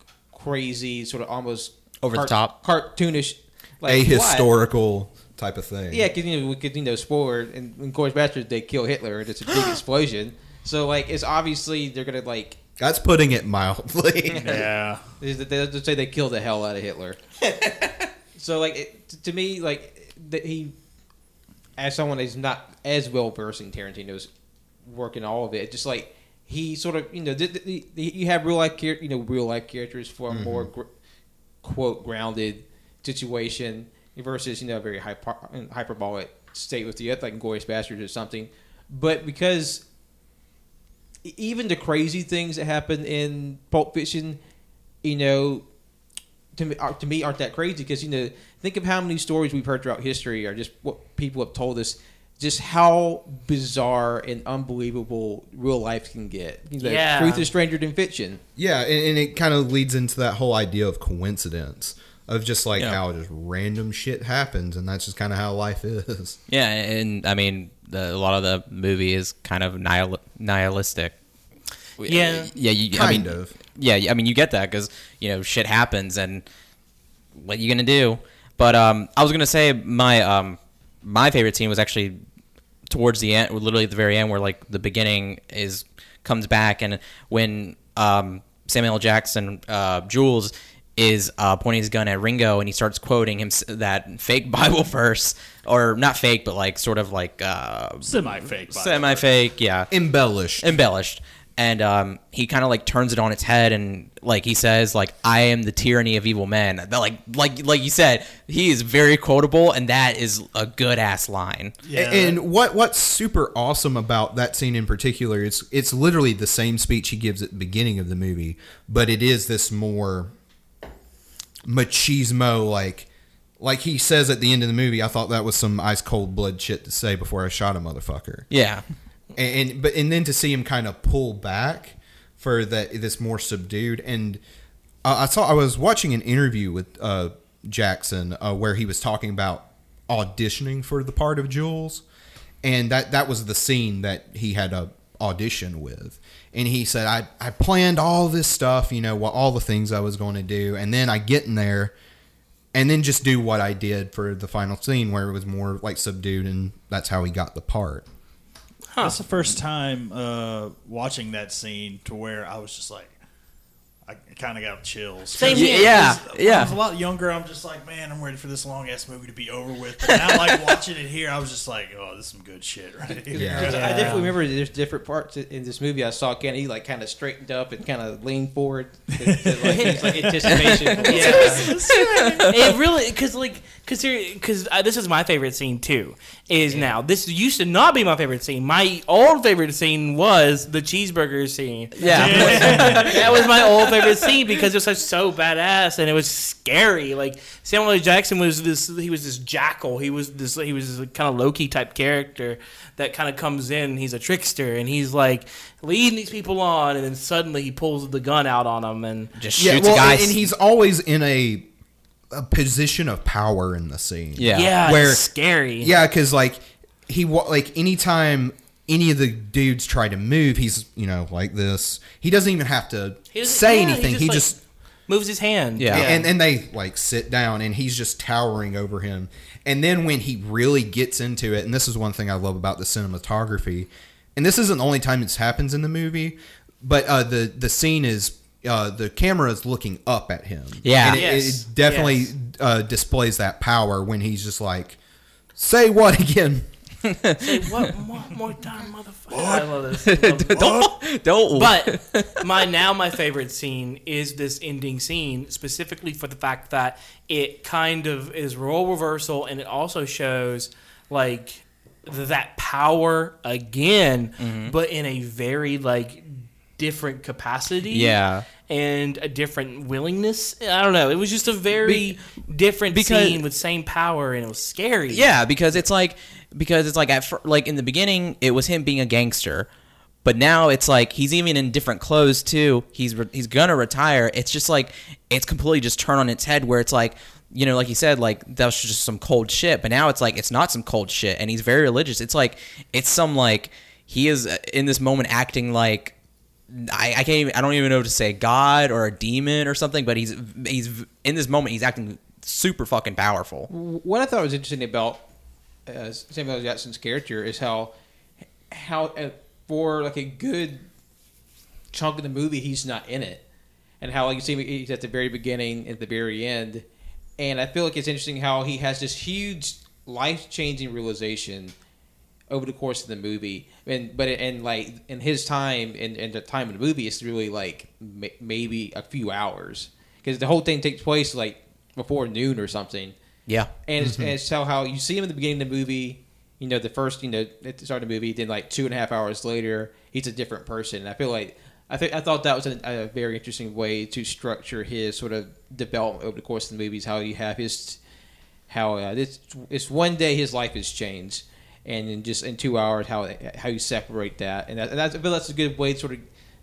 crazy sort of almost Over the top. cartoonish like a plot. historical type of thing. Yeah, because you know, we could you know, spoiler in, in Glorious Bastards they kill Hitler and it's a big explosion. So like, it's obviously they're gonna like that's putting it mildly. Yeah. they they just say they killed the hell out of Hitler. so like, it, to me, like that he, as someone that's not as well versed in Tarantino's work in all of it, just like he sort of you know the, the, the, you have real life char- you know real life characters for a mm-hmm. more gr- quote grounded situation versus you know a very hyper, hyperbolic state with the other like Glorious Bastards or something. But because even the crazy things that happen in Pulp Fiction, you know, to me, are, to me aren't that crazy because you know think of how many stories we've heard throughout history or just what people have told us. Just how bizarre and unbelievable real life can get. You know, Yeah. Truth is stranger than fiction. Yeah, and, and it kind of leads into that whole idea of coincidence of just like Yeah. how just random shit happens, and that's just kind of how life is. Yeah, and I mean, the, a lot of the movie is kind of nihil- nihilistic. Yeah. yeah, you, I mean, of. Yeah, I mean, you get that because you know shit happens, and what you gonna do? But um, I was gonna say my um, my favorite scene was actually towards the end, literally at the very end, where like the beginning is comes back, and when um, Samuel Jackson, uh, Jules is uh, pointing his gun at Ringo, and he starts quoting him that fake Bible verse, or not fake, but like sort of like uh, Semi fake. semi fake, yeah, Embellished. embellished and um, he kind of like turns it on its head and like he says like i am the tyranny of evil men that like like like you said he is very quotable and that is a good ass line Yeah. And what what's super awesome about that scene in particular is it's literally the same speech he gives at the beginning of the movie, but it is this more machismo like like he says at the end of the movie. I thought that was some ice cold blood shit to say before I shot a motherfucker. yeah and, and but and then to see him kind of pull back for that this more subdued and uh, I saw I was watching an interview with uh, Jackson uh, where he was talking about auditioning for the part of Jules, and that that was the scene that he had a audition with, and he said I I planned all this stuff, you know, all the things I was going to do, and then I get in there. And then just do what I did for the final scene, where it was more like subdued, and that's how he got the part. That's the first time uh, watching that scene to where I was just like, I kind of got chills. Same here. yeah When I yeah was a lot younger. I'm just like, man, I'm ready for this long ass movie to be over with. But now, like watching it here, I was just like, oh, this is some good shit right here. Yeah. Because I definitely remember there's different parts in this movie. I saw Kenny like kind of straightened up and kind of leaned forward, to, to, like, it's like anticipation. for what's it really because like because because uh, this is my favorite scene too is now this used to not be my favorite scene my old favorite scene was the cheeseburger scene yeah that was my old favorite scene because it was just so badass and it was scary like Samuel L. Jackson was this he was this jackal he was this he was this kind of Loki type character that kind of comes in he's a trickster and he's like leading these people on and then suddenly he pulls the gun out on them and just Yeah, shoots well, a guy and, and he's always in a a position of power in the scene. Yeah. yeah Where- it's scary yeah, because like he like anytime any of the dudes try to move, he's you know like this. He doesn't even have to say yeah, anything. He like, just moves his hand. Yeah. and and they like sit down and he's just towering over him and then when he really gets into it and this is one thing i love about the cinematography and this isn't the only time this happens in the movie but uh, the the scene is uh, the camera is looking up at him Yeah. and it, Yes. it definitely Yes. uh, displays that power when he's just like say what again Say what more, more time, motherfucker? I love this. I love this. don't don't. But my now my favorite scene is this ending scene specifically for the fact that it kind of is role reversal and it also shows like that power again, mm-hmm. but in a very like different capacity. Yeah. And a different willingness. I don't know. It was just a very different because- scene with same power, and it was scary. Yeah, because it's like because it's like at fir- like in the beginning it was him being a gangster, but now it's like he's even in different clothes too. He's re- he's gonna retire. It's just like it's completely just turned on its head where it's like you know like you said like that was just some cold shit, but now it's like it's not some cold shit, and he's very religious. It's like it's some like he is uh, in this moment acting like. I, I can't even I don't even know to say God or a demon or something but he's he's in this moment he's acting super fucking powerful. What I thought was interesting about uh, Samuel L. Jackson's character is how how uh, for like a good chunk of the movie he's not in it, and how like you see he's at the very beginning at the very end, and I feel like it's interesting how he has this huge life changing realization over the course of the movie, and but and like in his time and in, the time of the movie, it's really like ma- maybe a few hours because the whole thing takes place like before noon or something yeah and it's, and it's how, how you see him in the beginning of the movie. You know, the first, you know, at the start of the movie, then like two and a half hours later, he's a different person. And I feel like I think I thought that was a, a very interesting way to structure his sort of development over the course of the movies. How you have his how uh, this it's one day his life has changed, and in just in two hours how how you separate that, and, that, and that's, that's a good way to sort of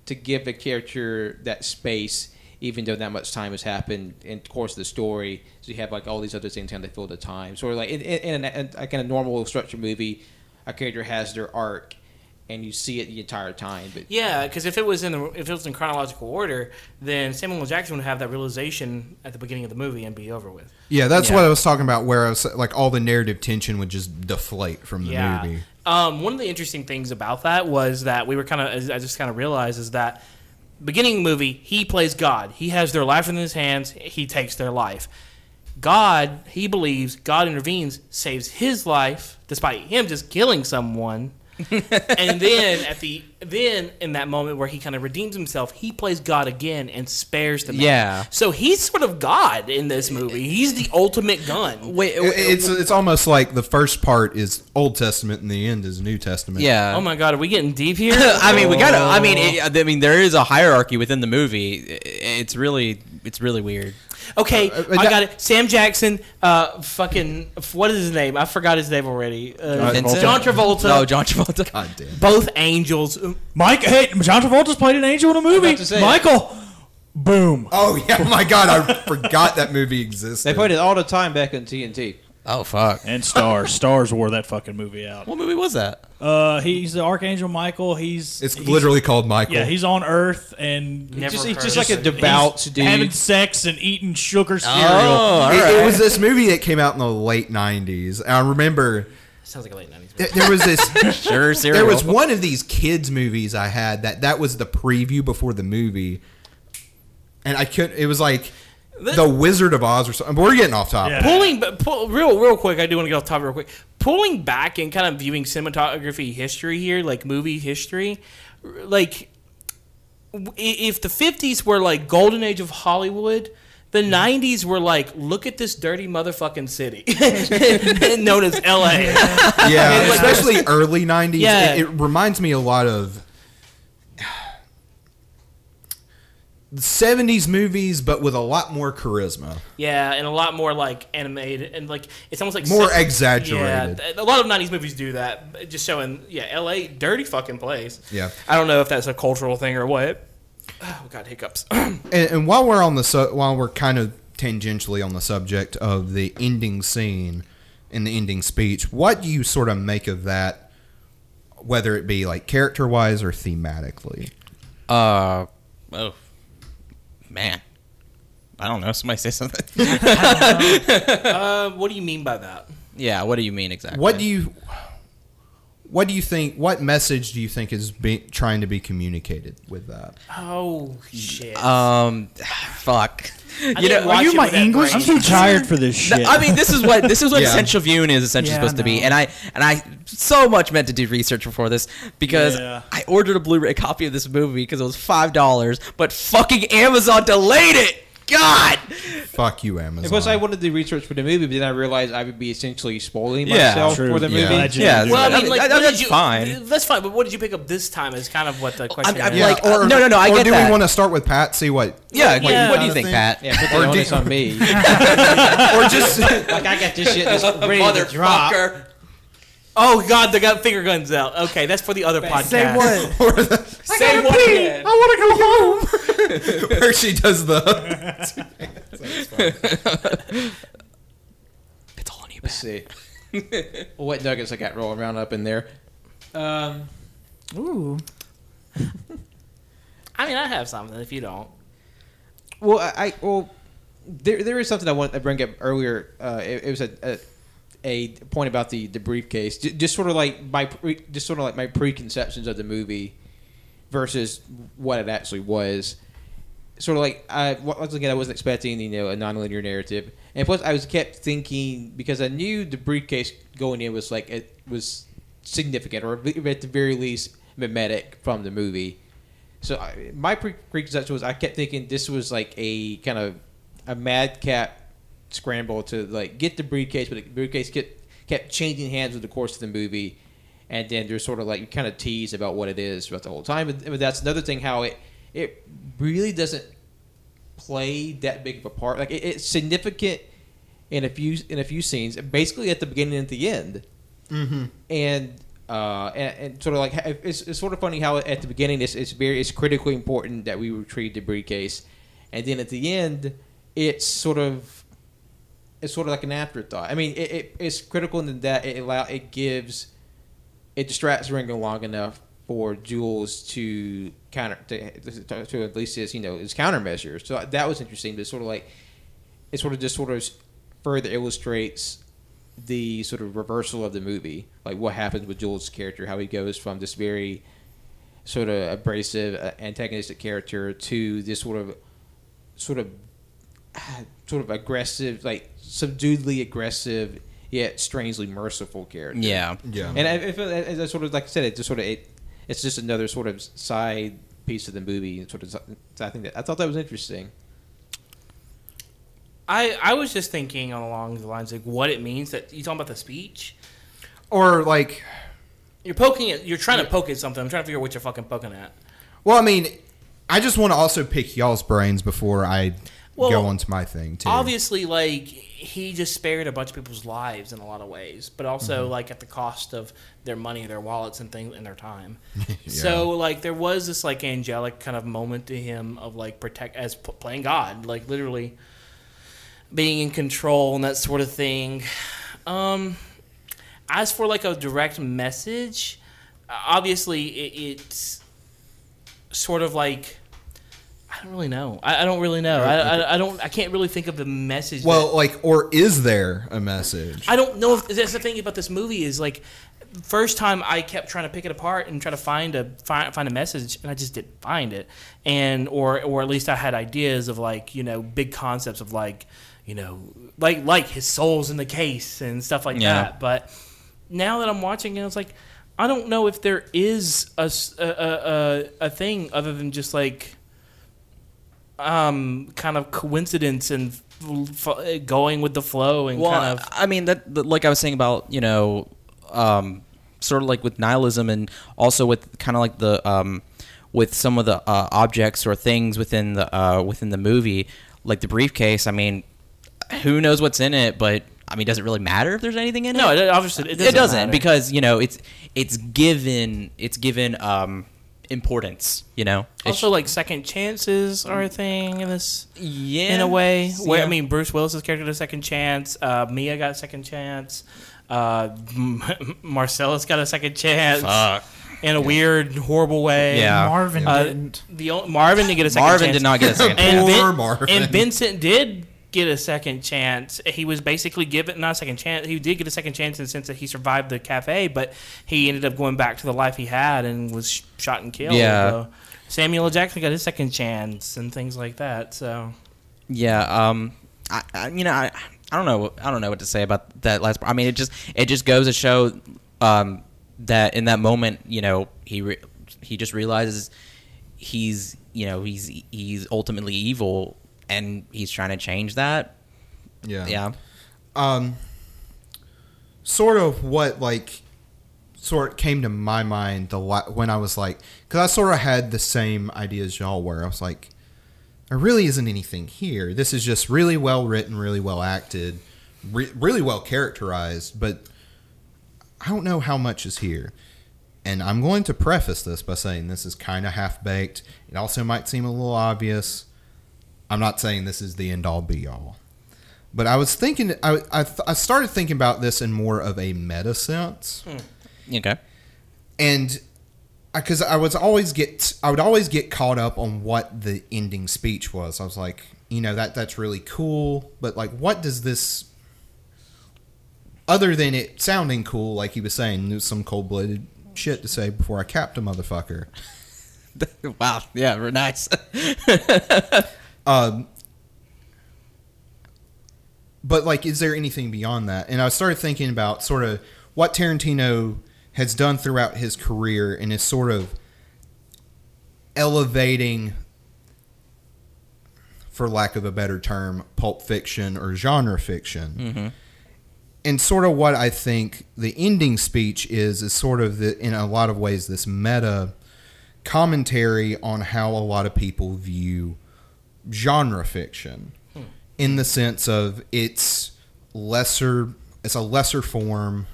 to give a character that space, even though that much time has happened in the course of the story. So you have like all these other things kind of fill the time. Sort of like in, in, in, a, in like normal structured movie, a character has their arc, and you see it the entire time. But Yeah, because if it was in the if it was in chronological order, then Samuel L. Jackson would have that realization at the beginning of the movie and be over with. yeah that's Yeah. what i was talking about where i was like all the narrative tension would just deflate from the yeah. movie Um, one of the interesting things about that was that we were kind of I just kind of realized is that beginning movie he plays God. He has their life in his hands. He takes their life. God, he believes God intervenes, saves his life despite him just killing someone. and then at the then in that moment where he kind of redeems himself, he plays God again and spares the man. Yeah. So he's sort of God in this movie. He's the ultimate gun. Wait, It- it's it's almost like the first part is old testament and the end is new testament yeah. Oh my God, are we getting deep here? I mean, we gotta. I mean, oh. it, I mean, there is a hierarchy within the movie. It's really, it's really weird. Okay, Uh, uh, I that- got it. Sam Jackson, uh, fucking, what is his name? I forgot his name already. Uh, Vincent? John Travolta. No, John Travolta. god damn Both angels. Mike, hey, John Travolta's played an angel in a movie. about to say it. Michael, boom. oh yeah my god i forgot that movie existed they played it all the time back in TNT. Oh fuck. And Starz. Starz wore that fucking movie out. What movie was that? Uh, he's the Archangel Michael. He's it's he's- literally called michael yeah. He's on Earth and Never Just, he's just of like a it. devout he's dude. having sex and eating sugar cereal. Oh, all It- right. it, was this movie that came out in the late 90s i remember Sounds like a late 90s movie. th- there was this Sugar cereal. there was one of these kids movies i had that that was the preview before the movie and i couldn't it was like the wizard of oz or something but we're getting off topic Yeah. Pulling, but pull, real, real quick. I do want to get off topic real quick. Pulling back and kind of viewing cinematography history here, like movie history, like if the fifties were like golden age of Hollywood, the mm-hmm. '90s were like, look at this dirty motherfucking city, known as LA. yeah And, like, especially early 90s Yeah. it, it reminds me a lot of 70s movies but with a lot more charisma Yeah, and a lot more like animated and like it's almost like More se- exaggerated. Yeah, a lot of '90s movies do that, just showing yeah, L.A. dirty fucking place. Yeah. I don't know if that's a cultural thing or what. Oh god, hiccups. and, and while we're on the su- while we're kind of tangentially on the subject of the ending scene and the ending speech, what do you sort of make of that? whether it be like character wise or thematically. Uh, oh, man. I don't know. Somebody say something. Uh, what do you mean by that? yeah. What do you mean exactly? What do you what do you think? What message do you think is be, trying to be communicated with that? Oh shit! Um, fuck. I You know, are you my English brain. I'm too tired for this shit. I mean, this is what this is what Yeah. essential viewing is essentially Yeah, supposed to be, and I and I so much meant to do research before this because Yeah. I ordered a Blu-ray copy of this movie because it was five dollars, but fucking Amazon delayed it. God. Fuck you, Amazon. Plus, I wanted to do research for the movie, but then I realized I would be essentially spoiling Yeah. myself True. for the Yeah. movie. Glad you Yeah, didn't well, I that. mean, like, I- I- what did that's you, fine. That's fine. But what did you pick up this time? Is kind of what the question I'm is. like, uh, no, no, no, I or get do that. we want to start with Pat? See what? Yeah. Yeah. What, what do you think, thing? Pat? Yeah, put Or the onus on me. or just like I got this shit This ready drop. Motherfucker. Oh god, they got finger guns out. Okay, that's for the other podcast. Say what? or the, Say what again? I want to go home. Where she does the It's all on you, Let's Pat. see. what nuggets I got rolling around up in there? Um, Ooh. I mean, I have something. If you don't, well, I, I well, there there is something I want to bring up earlier. Uh, it, it was a, a a point about the the briefcase. Just sort of like my pre, just sort of like my preconceptions of the movie versus what it actually was. Sort of like I once again I wasn't expecting you know a nonlinear narrative, and plus I was kept thinking because I knew the briefcase going in was like it was significant or at the very least mimetic from the movie. So I, my pre- preconception was I kept thinking this was like a kind of a madcap scramble to like get the briefcase, but the briefcase kept kept changing hands with the course of the movie, and then there's sort of like you kind of tease about what it is throughout the whole time. But, but that's another thing how it it really doesn't play that big of a part. Like it, it's significant in a few in a few scenes, basically at the beginning and at the end and uh, and, and sort of like it's, it's sort of funny how at the beginning it's, it's very it's critically important that we retrieve the briefcase, and then at the end it's sort of it's sort of like an afterthought. I mean, it, it it's critical in that it allow it gives it distracts Ringo long enough for Jules to counter to, to at least his you know his countermeasures. So that was interesting. But sort of like it sort of just sort of further illustrates the sort of reversal of the movie, like what happens with Jules' character, how he goes from this very sort of abrasive, uh, antagonistic character to this sort of, sort of, sort of aggressive, like subduedly aggressive yet strangely merciful character. Yeah. yeah. and I, I feel as I sort of like I said, it just sort of it, it's just another sort of side piece of the movie. and Sort of, I think that I thought that was interesting. I I was just thinking along the lines of what it means that you talking about the speech. or like, You're poking it. You're trying to poke at something. I'm trying to figure out what you're fucking poking at. well, I mean, I just want to also pick y'all's brains before I Well, go on to my thing too. Obviously, like he just spared a bunch of people's lives in a lot of ways, but also like at the cost of their money, their wallets, and things, and their time. So like there was this like angelic kind of moment to him of like protect as p- playing God, like literally being in control and that sort of thing. Um, as for like a direct message, obviously it, it's sort of like. I don't really know. I, I don't really know. I, I, I don't. I can't really think of the message. that- well, like, or is there a message? I don't know if that's the thing about this movie is like first time I kept trying to pick it apart and try to find a find, find a message and I just didn't find it and or or at least I had ideas of like you know big concepts of like you know like like his soul's in the case and stuff like Yeah. that but now that I'm watching it it's like I don't know if there is a a a thing other than just like um kind of coincidence and f- going with the flow and Well, kind of I mean that, that- like I was saying about you know, um, sort of like with nihilism and also with kind of like the um, with some of the uh, objects or things within the uh, within the movie, like the briefcase. I mean, who knows what's in it? But I mean, does it really matter if there's anything in it? No, it? it, obviously it it doesn't, doesn't, matter. because you know it's it's given it's given um, importance. You know, It's- also like second chances are a thing in this yeah, in a way. Where I mean, Bruce Willis's character got a second chance. Uh, Mia got a second chance. Uh, Marcellus got a second chance Fuck. in a weird, horrible way. Yeah. Marvin Uh, didn't. The o- Marvin didn't get a second Marvin chance. did not get a second and, Poor Vin- Marvin. and Vincent did get a second chance. He was basically given not a second chance. He did get a second chance in the sense that he survived the cafe, but he ended up going back to the life he had and was shot and killed. Yeah. So Samuel L. Jackson got his second chance and things like that. So Yeah, um, I, I you know, I, I don't know, I don't know what to say about that last. part. I mean, it just it just goes to show um, that in that moment, you know, he re- he just realizes he's you know he's he's ultimately evil and he's trying to change that. Yeah. Yeah, um sort of what like sort of came to my mind the when I was like cuz I sort of had the same ideas y'all were. I was like there really isn't anything here. This is just really well written really well acted re- really well characterized but I don't know how much is here. And I'm going to preface this by saying this is kind of half baked it also might seem a little obvious I'm not saying this is the end all be all but I was thinking, I, I, th- I started thinking about this in more of a meta sense, hmm. okay, and because I, was always get, I would always get caught up on what the ending speech was. I was like, you know, that that's really cool, but like, what does this, other than it sounding cool, like he was saying, there's some cold blooded shit to say before I capped a motherfucker. wow, yeah, we're nice. Um, but like, is there anything beyond that? And I started thinking about sort of what Tarantino has done throughout his career and is sort of elevating, for lack of a better term, pulp fiction or genre fiction. And sort of what I think the ending speech is is sort of the, in a lot of ways this meta commentary on how a lot of people view genre fiction in the sense of it's lesser it's a lesser form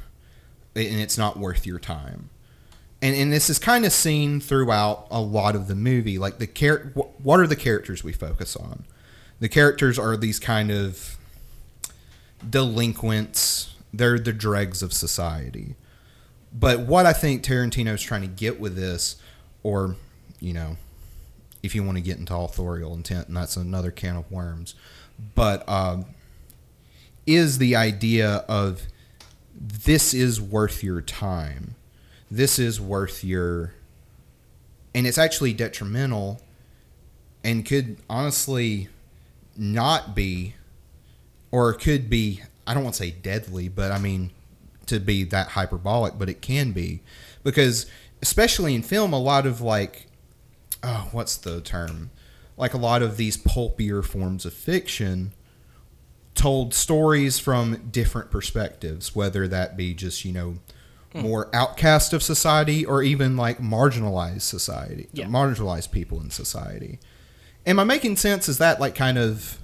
and it's not worth your time. And and this is kind of seen throughout a lot of the movie like the char- wh- what are the characters we focus on? The characters are these kind of delinquents. They're the dregs of society. But what i think tarantino's trying to get with this or you know if you want to get into authorial intent, and that's another can of worms. But um, is the idea of this is worth your time, this is worth your, and it's actually detrimental, and could honestly not be, or could be. I don't want to say deadly, but I mean to be that hyperbolic, but it can be because especially in film, a lot of like oh, what's the term? Like a lot of these pulpier forms of fiction told stories from different perspectives, whether that be just, you know, hmm. more outcast of society or even like marginalized society, Yeah. marginalized people in society. Am I making sense? Is that like kind of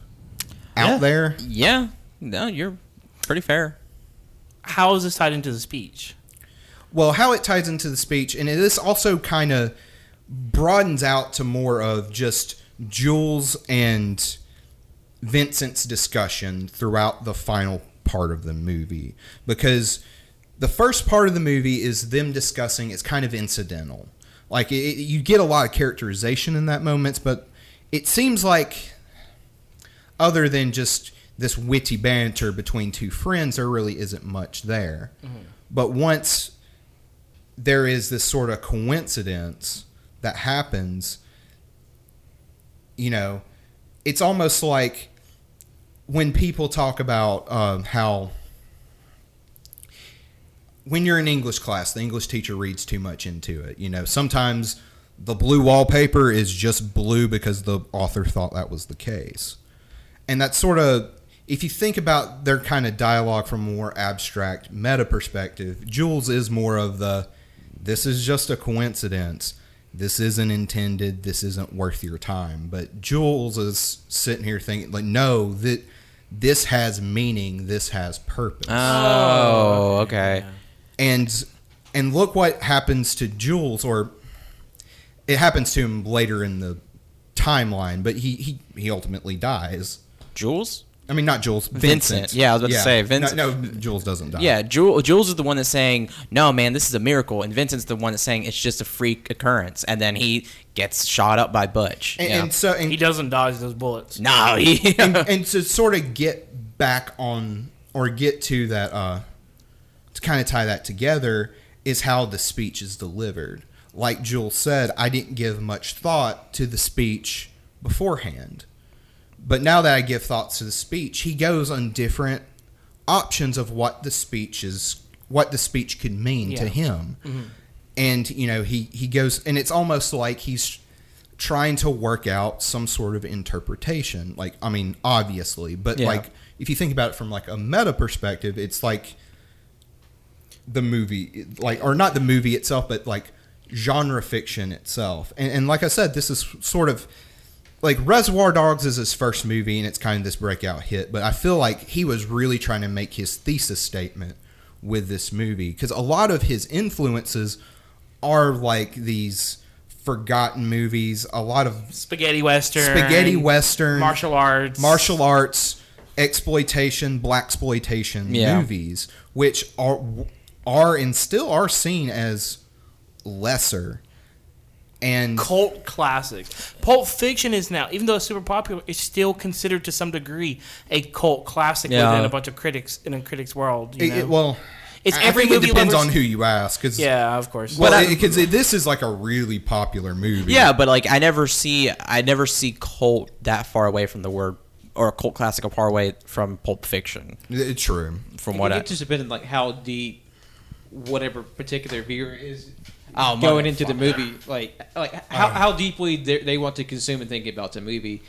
out Yeah. there? yeah, no, you're pretty fair. how is this tied into the speech? Well, how it ties into the speech, and this also kind of broadens out to more of just Jules and Vincent's discussion throughout the final part of the movie. Because the first part of the movie is them discussing, it's kind of incidental. Like, it, you get a lot of characterization in that moment, but it seems like, other than just this witty banter between two friends, there really isn't much there. Mm-hmm. But once there is this sort of coincidence that happens, you know, it's almost like when people talk about um, how when you're in English class, the English teacher reads too much into it. You know, sometimes the blue wallpaper is just blue because the author thought that was the case. And that's sort of, if you think about their kind of dialogue from a more abstract meta perspective, Jules is more of the, this is just a coincidence. This isn't intended. This isn't worth your time. But Jules is sitting here thinking, like, no, that this has meaning. This has purpose Oh, okay. and and look what happens to Jules, or it happens to him later in the timeline. But he he, he ultimately dies. Jules? I mean, not Jules. Vincent. Vincent. Yeah, I was about to say, Vincent. No, no, Jules doesn't die. Yeah, Jules, Jules is the one that's saying, "No, man, this is a miracle," and Vincent's the one that's saying it's just a freak occurrence, and then he gets shot up by Butch. And, yeah. and so and, He doesn't dodge those bullets. no, he. and, and to sort of get back on or get to that uh to kind of tie that together is how the speech is delivered like jules said i didn't give much thought to the speech beforehand but now that i give thoughts to the speech he goes on different options of what the speech is what the speech could mean to Yeah. him mm-hmm. and you know he he goes and it's almost like he's trying to work out some sort of interpretation like i mean obviously but Yeah. like if you think about it from like a meta perspective it's like the movie like or not the movie itself but like genre fiction itself and, and like i said this is sort of like reservoir dogs is his first movie and it's kind of this breakout hit but i feel like he was really trying to make his thesis statement with this movie because a lot of his influences are like these forgotten movies a lot of Spaghetti western. spaghetti western Martial arts. martial arts exploitation blaxploitation Yeah. movies which are are and still are seen as lesser and cult classics. Pulp Fiction is now, even though it's super popular, it's still considered to some degree a cult classic Yeah. within a bunch of critics in a critic's world. You it, know? it- well It's I- every I think movie it depends lover's- on who you ask because yeah, of course. well But I- because this is like a really popular movie yeah, but like I never see, I never see cult that far away from the word or a cult classic a far away from Pulp Fiction. it's true From what it I, just depends on like how deep whatever particular viewer is Oh, going into the movie. Like like how, how deeply they, they want to consume and think about the movie.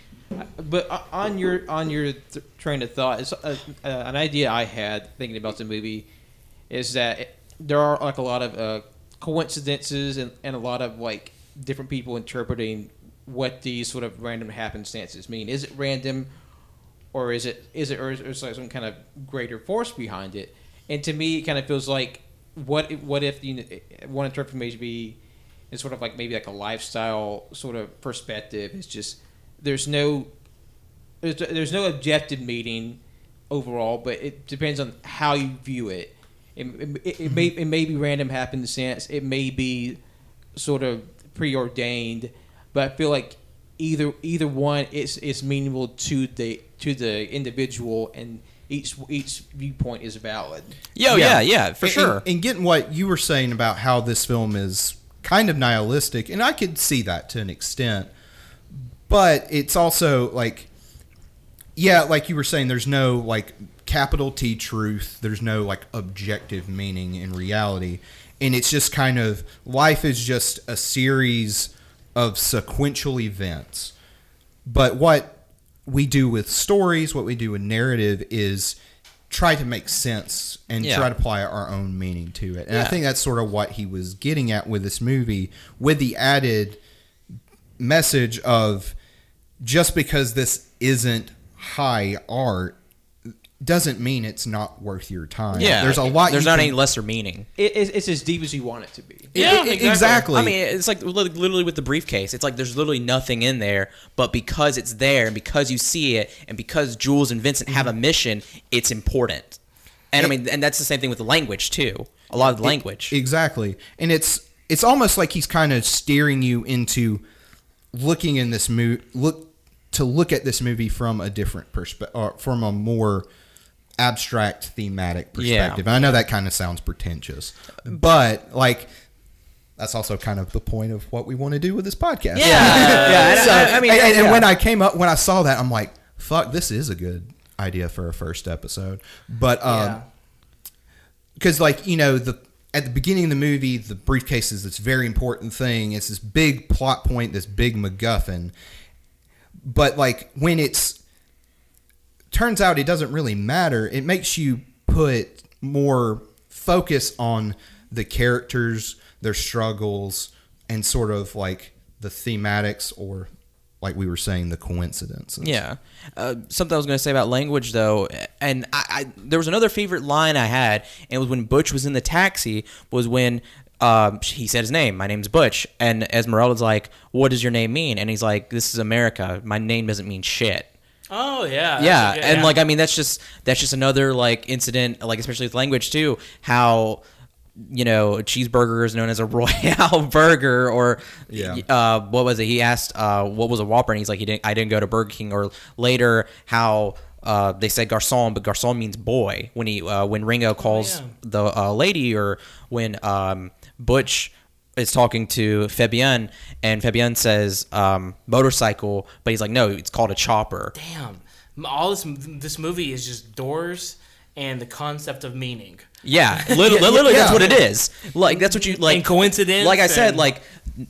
But on your on your th- train of thought, it's a, a, an idea I had thinking about the movie is that it, there are like a lot of uh, coincidences and, and a lot of like different people interpreting what these sort of random happenstances mean. Is it random, or is it is it or is, or is there some kind of greater force behind it? And to me, it kind of feels like what if, what if you one interpretation may be is sort of like maybe like a lifestyle sort of perspective. It's just there's no there's, there's no objective meaning overall, but it depends on how you view it. It, it, it may mm-hmm. it may be random happenstance. It may be sort of preordained, but I feel like either either one is is meaningful to the to the individual, and each each viewpoint is valid. Yo, oh, yeah, yeah, for And- sure. And, and getting what you were saying about how this film is kind of nihilistic, and I could see that to an extent, but it's also like, yeah, like you were saying, there's no like capital T truth, there's no like objective meaning in reality, and it's just kind of life is just a series of sequential events. But what we do with stories, what we do with narrative is try to make sense and Yeah. try to apply our own meaning to it. And I think that's sort of what he was getting at with this movie, with the added message of just because this isn't high art doesn't mean it's not worth your time. yeah, there's a lot. There's not can- any lesser meaning. It, it's, it's as deep as you want it to be. Yeah, I- I- exactly. exactly. I mean, it's like literally with the briefcase. It's like there's literally nothing in there, but because it's there and because you see it and because Jules and Vincent have a mm-hmm. mission, it's important. And I mean, and that's the same thing with the language too. A lot of the language. Exactly. And it's it's almost like he's kind of steering you into looking in this movie look to look at this movie from a different perspective or uh, from a more abstract thematic perspective. And I know that kind of sounds pretentious, but like that's also kind of the point of what we want to do with this podcast. yeah, yeah. and So, I, I mean, and, and yeah. when I came up, when I saw that, I'm like, "Fuck, this is a good idea for a first episode." But um, Yeah. because like you know the at the beginning of the movie, the briefcase is this very important thing. It's this big plot point, this big MacGuffin. But like when it's turns out it doesn't really matter. It makes you put more focus on the characters, their struggles, and sort of like the thematics or like we were saying, the coincidences. Yeah. Uh, something I was going to say about language, though, and I, I there was another favorite line I had, and it was when Butch was in the taxi. Was when um, he said his name. My name's Butch, and Esmeralda's like, "What does your name mean?" And he's like, "This is America. My name doesn't mean shit." Oh yeah, yeah, that's a- and like I mean that's just that's just another like incident like especially with language too how you know a cheeseburger is known as a royale burger or Yeah. uh what was it he asked uh what was a whopper and he's like he didn't I didn't go to Burger King or later how uh, they said garçon, but garçon means boy. When he uh, when Ringo calls yeah. the uh, lady, or when um, Butch is talking to Fabienne, and Fabienne says um, motorcycle, but he's like, no, it's called a chopper. damn. All this this movie is just doors and the concept of meaning. Yeah, literally, literally that's what it is. Like that's what you like. And coincidence Like I said, and- like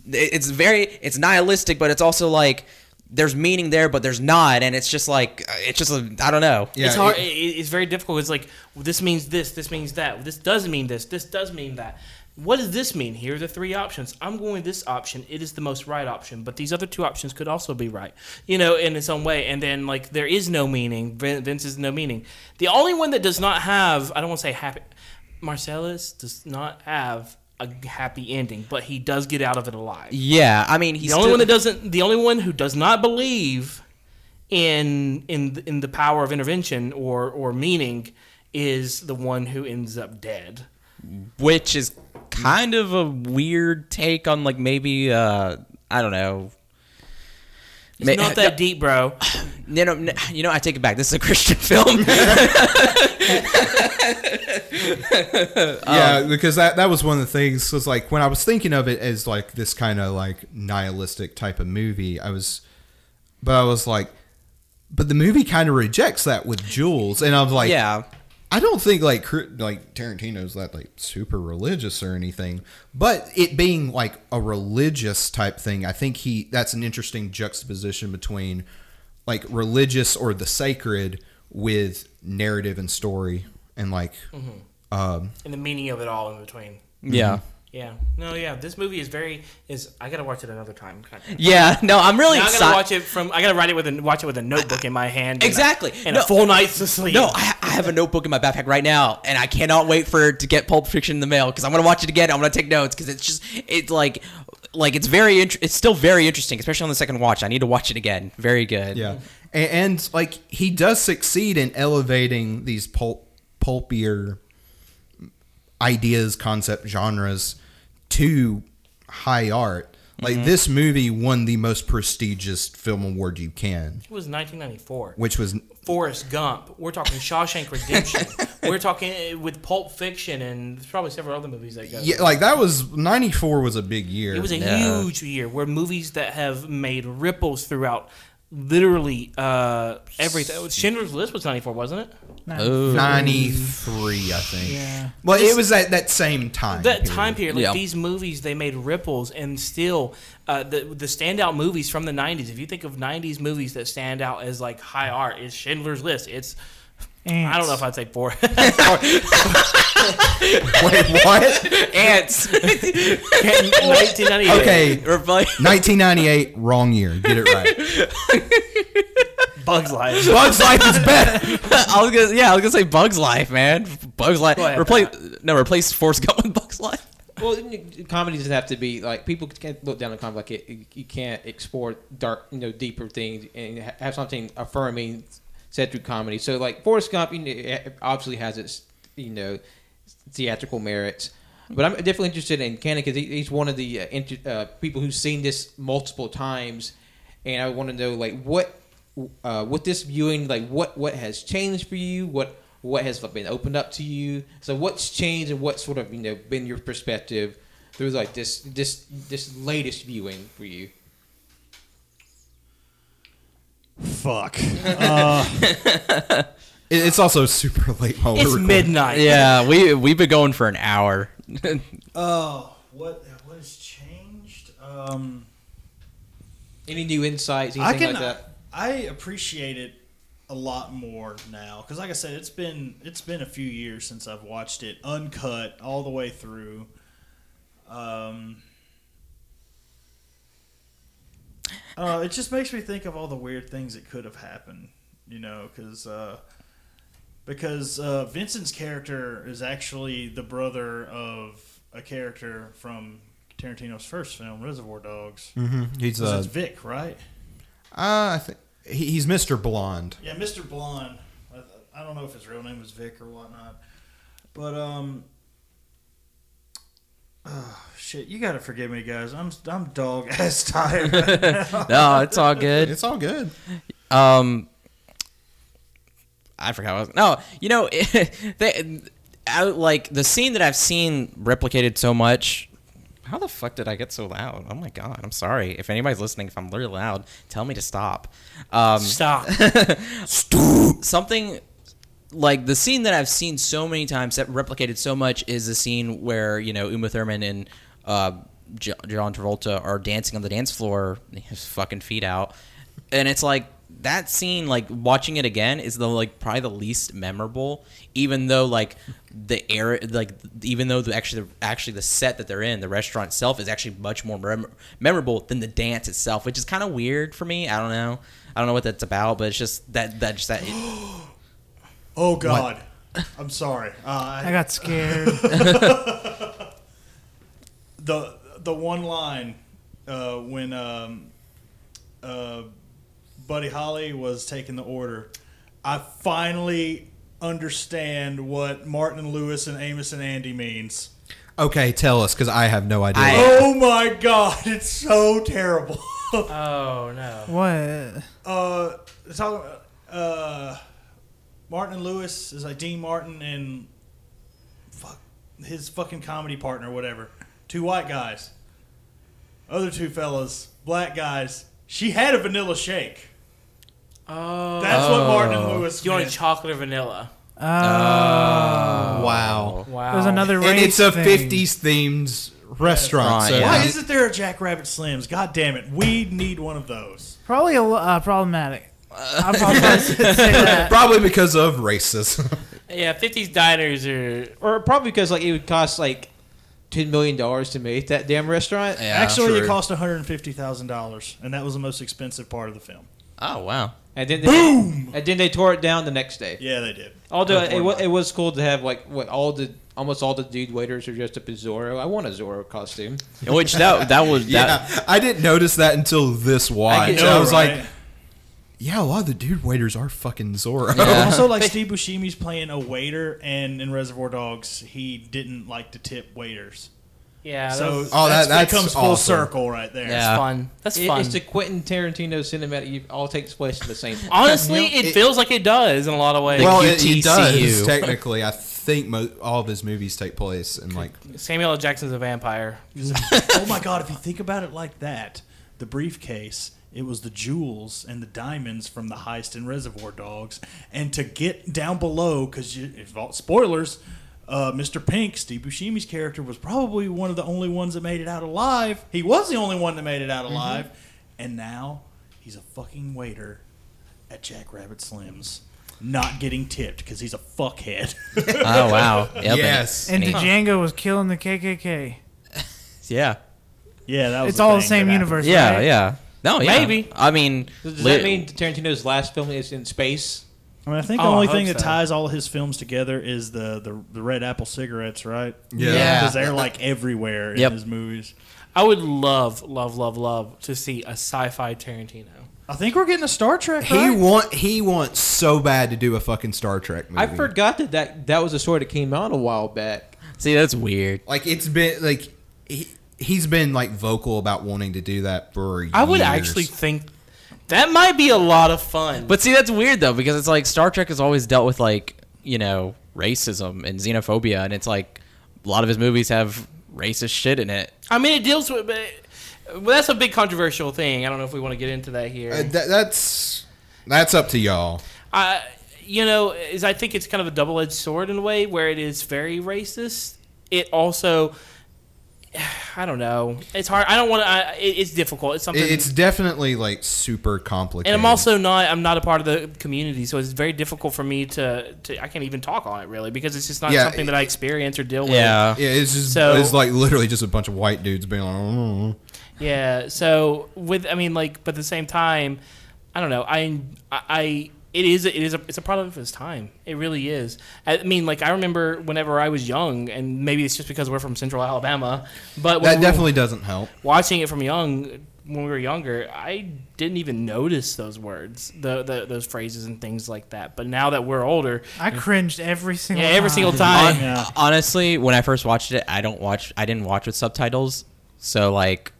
it's very it's nihilistic, but it's also like there's meaning there, but there's not, and it's just like it's just a I don't know. Yeah, it's hard. it- It, it's very difficult. It's like well, this means this. This means that. This doesn't mean this. This does mean that. What does this mean? Here are the three options. I'm going with this option. It is the most right option, but these other two options could also be right. You know, in its own way. And then like there is no meaning. Vince is no meaning. The only one that does not have I don't want to say happy. Marcellus does not have a happy ending, but he does get out of it alive. Yeah, I mean he's the only still- one that doesn't the only one who does not believe in in in the power of intervention or or meaning is the one who ends up dead which is kind of a weird take on like maybe uh I don't know. it's Ma- not that deep bro You know, n- you know, I take it back. This is a Christian film. yeah, because that that was one of the things. Was like when I was thinking of it as like this kind of like nihilistic type of movie, I was, but I was like, but the movie kind of rejects that with Jules, and I was like, yeah, I don't think like like Tarantino's that like super religious or anything, but it being like a religious type thing, I think he that's an interesting juxtaposition between like religious or the sacred with narrative and story and like um and the meaning of it all in between. Yeah, yeah no yeah this movie is very is i gotta watch it another time yeah. No, I'm really now i excited. gotta watch it from i gotta write it with a watch it with a notebook in my hand and a- Exactly. and No. a full night's of sleep No, I, I have a notebook in my backpack right now, and I cannot wait for to get Pulp Fiction in the mail because I'm gonna watch it again. I'm gonna take notes because it's just it's like like it's very int- it's still very interesting, especially on the second watch. I need to watch it again. Very good. yeah and, and like he does succeed in elevating these pulp pulpier ideas concept genres to high art like this movie won the most prestigious film award you can it was 1994 which was Forrest Gump. We're talking Shawshank Redemption. We're talking uh, with Pulp Fiction and probably several other movies that go. yeah like that was 94 was a big year It was a Yeah. huge year where movies that have made ripples throughout literally uh, everything. Schindler's List was 94, wasn't it? Oh. 93 i think Yeah. well it was at that same time That time period, like Yeah. these movies, they made ripples, and still, uh, the the standout movies from the '90s. If you think of '90s movies that stand out as like high art, is Schindler's List. It's I don't know if I'd say four. wait what Ants. 1998. okay Replace- 1998 wrong year get it right Bugs Life. bugs life is better I was gonna yeah, I was gonna say Bugs Life, man. Bugs Life. Ahead, Replace no, replace Forrest Gump with Bugs Life. Well, comedy doesn't have to be like people can't look down on comedy like it. You can't explore dark, you know, deeper things and have something affirming said through comedy. So, like Forrest Gump, you know, it obviously has its, you know, theatrical merits. But I'm definitely interested in Cannon because he, he's one of the uh, inter, uh, people who's seen this multiple times, and I want to know like what, uh, with this viewing, like what what has changed for you, what what has been opened up to you. So what's changed and what sort of you know been your perspective through like this this this latest viewing for you. Fuck. Uh, It's also super late while we're It's recording. midnight. Yeah, we we've been going for an hour. oh, what what has changed? Um, Any new insights, I anything can like that? I appreciate it a lot more now because, like I said, it's been it's been a few years since I've watched it uncut all the way through. Um, I. It just makes me think of all the weird things that could have happened. You know, because uh, because uh, Vincent's character is actually the brother of a character from Tarantino's first film, Reservoir Dogs. Mhm. He's uh, it's Vic, right? uh, I think he's Mr. Blonde. Yeah, Mr. Blonde. I, I don't know if his real name was Vic or whatnot, but um, oh, shit, you gotta forgive me, guys. I'm I'm dog ass tired. No, it's all good. It's all good. Um, I forgot. What I was, no, you know, they, I, like the scene that I've seen replicated so much. How the fuck did I get so loud? Oh my god! I'm sorry. If anybody's listening, if I'm really loud, tell me to stop. Um, Stop. something like the scene that I've seen so many times that replicated so much is the scene where you know Uma Thurman and uh, J- John Travolta are dancing on the dance floor, his fucking feet out, and it's like that scene. Like watching it again is the like probably the least memorable, even though like the air, like even though the actually actually the set that they're in, the restaurant itself is actually much more mem- memorable than the dance itself, which is kind of weird for me. I don't know. I don't know what that's about, but it's just that that just that. oh God, I'm sorry. Uh, I got scared. the the one line uh, when um, uh, Buddy Holly was taking the order, I finally understand what Martin and Lewis and Amos and Andy means. Okay, tell us because I have no idea. I- Oh my God, it's so terrible. oh no. what? uh, talking uh, Martin and Lewis is like Dean Martin and fuck his fucking comedy partner, whatever. Two white guys. Other two fellas, black guys. She had a vanilla shake. Oh. That's what Martin and Lewis. You want meant. chocolate or vanilla? Oh. wow. Wow. There's another race And it's a thing. 50s themed restaurant. Right, so yeah. Why isn't there a Jack Rabbit Slim's? God damn it, we need one of those. Probably a, lo- uh, problematic. I'm probably gonna say that. Probably because of racism. Yeah, 50s diners are. Or probably because like it would cost like ten million dollars to make that damn restaurant. Yeah. Actually, it true. cost one hundred fifty thousand dollars, and that was the most expensive part of the film. Oh wow. And then they, Boom! And then they tore it down the next day. Yeah, they did. Although it, Unfortunately. wa- it was cool to have like what all the almost all the dude waiters are dressed up as Zorro. I want a Zorro costume. Which that that was that. yeah, I didn't notice that until this watch. I, know, was right? like, yeah, a lot of the dude waiters are fucking Zorro. Yeah. also, like Steve Buscemi's playing a waiter, and in Reservoir Dogs, he didn't like to tip waiters. Yeah, so that's, Oh, that- that's, that's becomes full awesome. circle right there. Yeah. fun. That's It- fun. it's the Quentin Tarantino cinematic. It all takes place in the same. place. Honestly, You know, it, it- feels like it does in a lot of ways. well, it, it does technically. I think mo- all of his movies take place in like Samuel L. Jackson's a vampire. oh my god, if you think about it like that, the briefcase, it was the jewels and the diamonds from the heist in Reservoir Dogs, and to get down below, because spoilers, uh, Mr. Pink, Steve Buscemi's character, was probably one of the only ones that made it out alive. He was the only one that made it out alive, and now he's a fucking waiter at Jack Rabbit Slim's. Not getting tipped because he's a fuckhead. Oh wow. Yep, Yes. And he- Django was killing the KKK. yeah. yeah, that was It's all the same universe. Yeah. right? Yeah. No. Yeah. Maybe. I mean, Does li- that mean Tarantino's last film is in space? I mean, I think Oh, the I only hope thing that so. ties all of his films together is the the, the red apple cigarettes, right? Yeah. Yeah. because they're like everywhere in Yep. his movies. I would love, love, love, love to see a sci-fi Tarantino. I think we're getting a Star Trek. he right? want he wants so bad to do a fucking Star Trek movie. I forgot that, that that was a story that came out a while back. see, that's weird. Like it's been like he, he's been like vocal about wanting to do that for years. I would actually think that might be a lot of fun. But see, that's weird though because it's like Star Trek has always dealt with like you know racism and xenophobia, and it's like a lot of his movies have racist shit in it. I mean, it deals with. But, well, that's a big controversial thing. I don't know if we want to get into that here. Uh, that, that's that's up to y'all. I, you know, is I think it's kind of a double-edged sword in a way where it is very racist. It also, I don't know. It's hard. I don't want to. It, it's difficult. It's something. It's definitely like super complicated. and I'm also not. I'm not a part of the community, so it's very difficult for me to. to I can't even talk on it really because it's just not Yeah, something that I experience or deal with. yeah, yeah. it's just So- it's like literally just a bunch of white dudes being like, "Oh." Yeah. So with, I mean, like, but at the same time, I don't know. I, I, it is, it is a, it's a product of its time. It really is. I mean, like, I remember whenever I was young, and maybe it's just because we're from Central Alabama, but when that we definitely doesn't help. watching it from young, when we were younger, I didn't even notice those words, the, the those phrases and things like that. But now that we're older, I cringed every single yeah, every time. single time. Hon- Yeah. Honestly, when I first watched it, I don't watch. I didn't watch with subtitles, so like,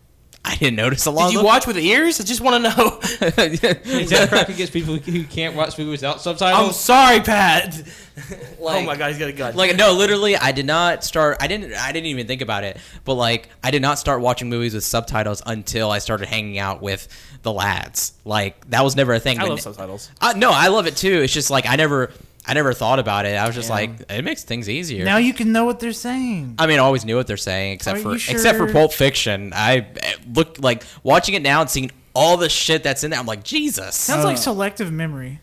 I didn't notice a lot. Did you watch with ears? I just want to know. Is that crack against people who can't watch movies without I'm subtitles? sorry, Pat. oh Like- my god, he's got a gun. like no literally i did not start i didn't i didn't even think about it but like i did not start watching movies with subtitles until i started hanging out with the lads like that was never a thing I but love subtitles. uh, no i love it too it's just like i never i never thought about it i was just Yeah. like it makes things easier Now you can know what they're saying. I mean, I always knew what they're saying, except Are for you except for? Pulp Fiction. I eh, look like watching it now and seeing all the shit that's in there. I'm like, Jesus. Sounds like selective memory.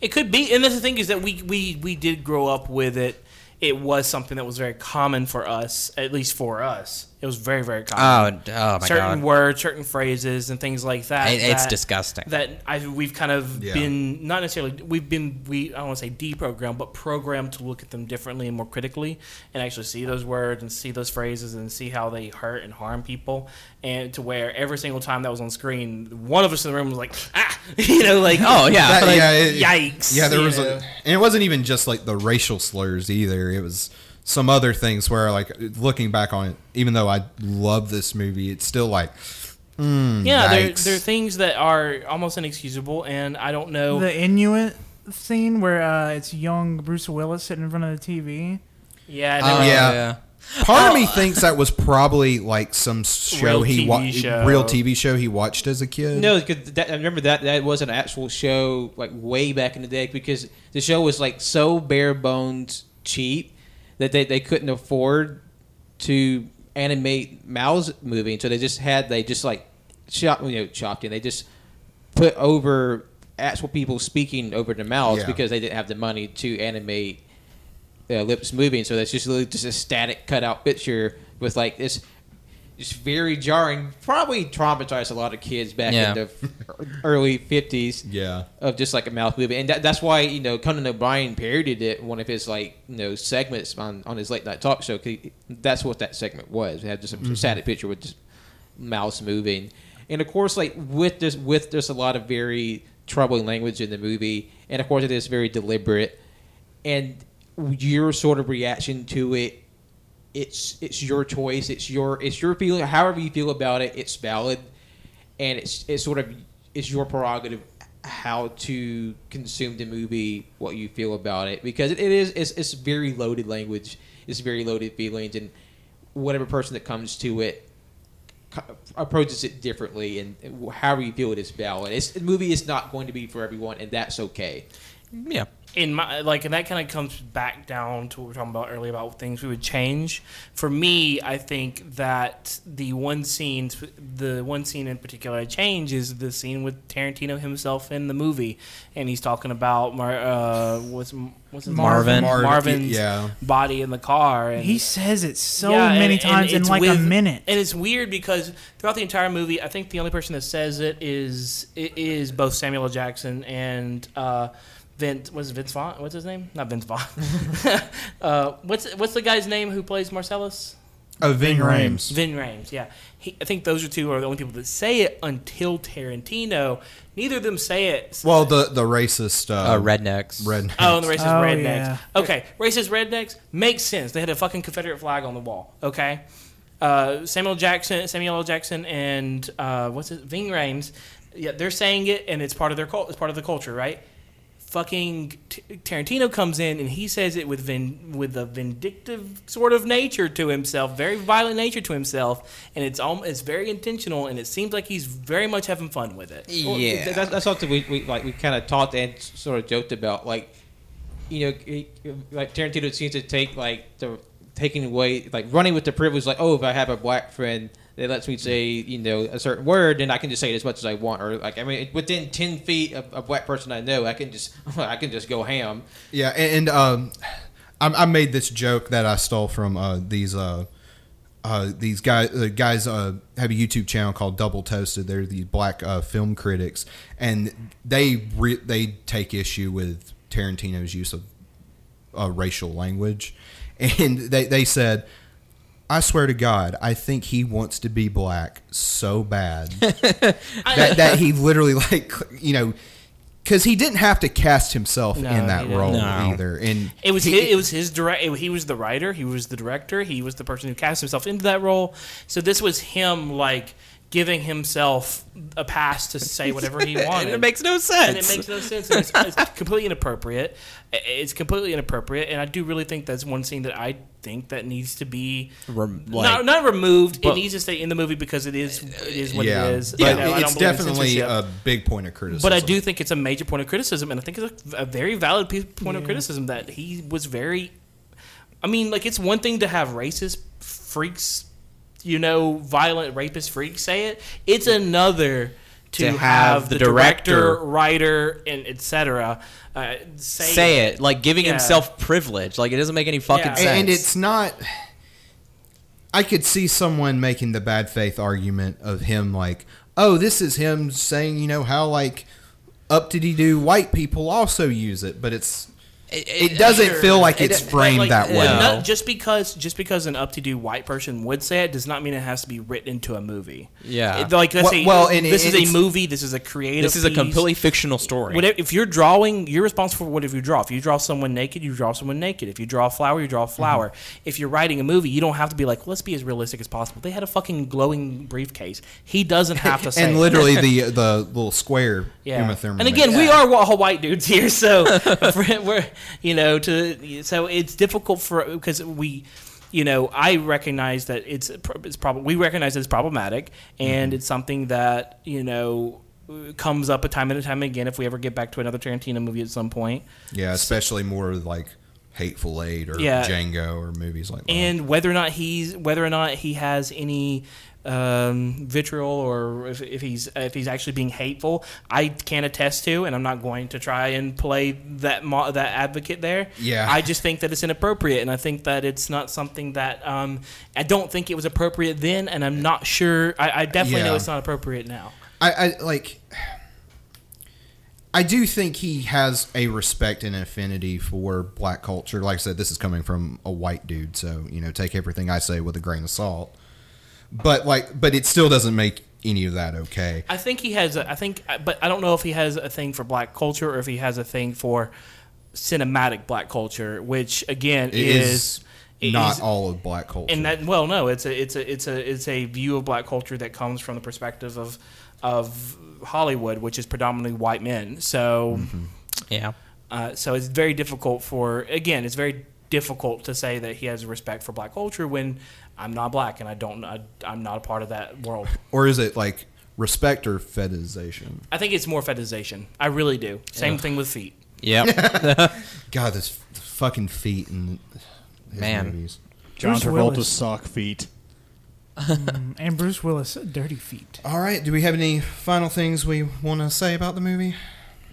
It could be, and that's the thing is that we we we did grow up with it. It was something that was very common for us, at least for us. It was very very Oh, common. oh my god. certain god, words, certain phrases, and things like that. It- it's that- disgusting. That I we've kind of Yeah. been not necessarily we've been we I don't want to say deprogrammed, but programmed to look at them differently and more critically, and actually see those words and see those phrases and see how they hurt and harm people, and to where every single time that was on screen, one of us in the room was like, ah, you know, like Oh, yeah. That- like, yeah, it- yikes. Yeah, there was, know? a, and it wasn't even just like the racial slurs either. It was some other things where, like, looking back on it, even though I love this movie, it's still like, mm, Yeah, there, there are things that are almost inexcusable, and I don't know. The Inuit scene where uh, it's young Bruce Willis sitting in front of the TV. yeah, Oh, there were- yeah. Part of me thinks that was probably like some show Real he watched, real TV show he watched as a kid. No, because I remember that that was an actual show like way back in the day because the show was like so bare bones cheap that they, they couldn't afford to animate Mao's movie, so they just had they just like chop you know chopped in they just put over actual people speaking over the mouths Yeah. because they didn't have the money to animate uh, lips moving. So that's just literally just a static cutout picture with like this. Just very jarring. Probably traumatized a lot of kids back Yeah. in the early fifties Yeah. of just like a mouth movie, and that, that's why you know Conan O'Brien parodied it one of his like you know segments on, on his late night talk show. 'cause he- that's what that segment was. It had just a mm-hmm. static picture with just mouths moving, and of course, like with this, with there's a lot of very troubling language in the movie, and of course, it is very deliberate, and your sort of reaction to it. It's it's your choice. It's your it's your feeling. However you feel about it, it's valid and it's it's sort of it's your prerogative how to consume the movie, what you feel about it, because it, it is it's, it's very loaded language, it's very loaded feelings, and whatever person that comes to it approaches it differently, and however you feel it is valid. It's, the movie is not going to be for everyone, and that's okay. yeah. In my like and that kind of comes back down to what we were talking about earlier about things we would change for me i think that the one scene the one scene in particular i change is the scene with tarantino himself in the movie and he's talking about Mar- uh what's what's his Marvin. Marvin, marvin's yeah. body in the car and He says it so Yeah, many and- and times in it's like a minute. And it's weird because throughout the entire movie, I think the only person that says it is it is both Samuel Jackson and uh, Vince. Was it Vince Vaughn? What's his name? Not Vince Vaughn. uh, what's what's the guy's name who plays Marcellus? Oh, Ving Ving Rhames. Vin Rhames. Yeah, he, I think those are two are the only people that say it until Tarantino. Neither of them say it. Well, the the racist uh, Uh, rednecks. red. Oh, the racist Oh, rednecks. yeah. Okay, racist rednecks makes sense. They had a fucking Confederate flag on the wall. Okay, uh, Samuel Jackson, Samuel L. Jackson, and uh, what's it, Ving Rhames. Yeah, they're saying it, and it's part of their cult. It's part of the culture, right? Fucking T- Tarantino comes in and he says it with vin- with a vindictive sort of nature to himself, very violent nature to himself, and it's all it's very intentional, and it seems like he's very much having fun with it. Yeah. th- that's, that's something we, we like. We kind of talked and sort of joked about, like you know, he- like Tarantino seems to take like the taking away, like running with the privilege. Like, oh, if I have a black friend that lets me say, you know, a certain word, and I can just say it as much as I want. Or like, I mean, within ten feet of a black person I know, I can just I can just go ham. Yeah, and, and um, I, I made this joke that I stole from uh, these uh, uh, these guys. Uh, guys uh, have a YouTube channel called Double Toasted. They're the black uh, film critics, and they re- they take issue with Tarantino's use of uh, racial language, and they they said I swear to God, I think he wants to be black so bad that, that he literally like you know because he didn't have to cast himself No, in that role No. either. And It was he, his, it was his direct. He was the writer. He was the director. He was the person who cast himself into that role. So this was him like giving himself a pass to say whatever he wanted. and it makes no and sense. it makes no sense. And it's, it's completely inappropriate. It's completely inappropriate, and I do really think that's one scene that I think that needs to be Rem- not, not removed. it needs to stay in the movie because it is it is what yeah, it is. but know, it's definitely a big point of criticism. But I do think it's a major point of criticism, and I think it's a, a very valid piece, point of criticism that he was very. I mean, like it's one thing to have racist freaks, you know, violent rapist freaks say it. It's another to, To have, have the the director, director- writer, and etc. Uh, say, Say it like giving Yeah. himself privilege. Like it doesn't make any fucking Yeah. sense. and, and it's not. I could see someone making the bad faith argument of him like, oh, this is him saying, you know, how like up to do white people also use it, but it's it, doesn't Sure. feel like it's But, framed like, that way. but not- just because just because an up-to-do white person would say it does not mean it has to be written into a movie. Yeah. It- like let's Well- say well, and this it- is a movie. This is a creative. this is a completely fictional story. Whatever, if you're drawing, you're responsible for whatever you draw. If you draw someone naked, you draw someone naked. If you draw a flower, you draw a flower. Mm-hmm. If you're writing a movie, you don't have to be like, let's be as realistic as possible. They had a fucking glowing briefcase. He doesn't have to say. and literally the the little square Yeah. Uma Thurman And again, makes. we are all white dudes here, so we're, we're you know to so it's difficult for because we. You know, I recognize that it's it's probably we recognize it's problematic, and mm-hmm. it's something that you know comes up a time and a time again. If we ever get back to another Tarantino movie at some point, yeah, especially more like Hateful Eight or Yeah. Django or movies like that. and whether or not he's whether or not he has any um, vitriol or if, if he's if he's actually being hateful, I can't attest to, and I'm not going to try and play that mo- that advocate there. Yeah. I just think that it's inappropriate, and I think that it's not something that um, I don't think it was appropriate then, and I'm not sure. I, I definitely know it's not appropriate now. I, I like. I do think he has a respect and affinity for black culture. Like I said, this is coming from a white dude, so you know, take everything I say with a grain of salt. But like, but it still doesn't make any of that okay. I think he has. A, I think, but I don't know if he has a thing for black culture or if he has a thing for cinematic black culture, which again It is, is not is- all of black culture. and that well, no, it's a it's a it's a it's a view of black culture that comes from the perspective of of Hollywood, which is predominantly white men. So. yeah. Uh, so it's very difficult for again, it's very difficult to say that he has respect for black culture when I'm not black and I don't I, I'm not a part of that world. or is it like respect or fetishization? I think it's more fetishization. I really do. Same thing with feet. Yep. God, this f- fucking feet and Man. movies. John Bruce Travolta's Willis. sock feet. Mm, and Bruce Willis, dirty feet. All right, do we have any final things we want to say about the movie?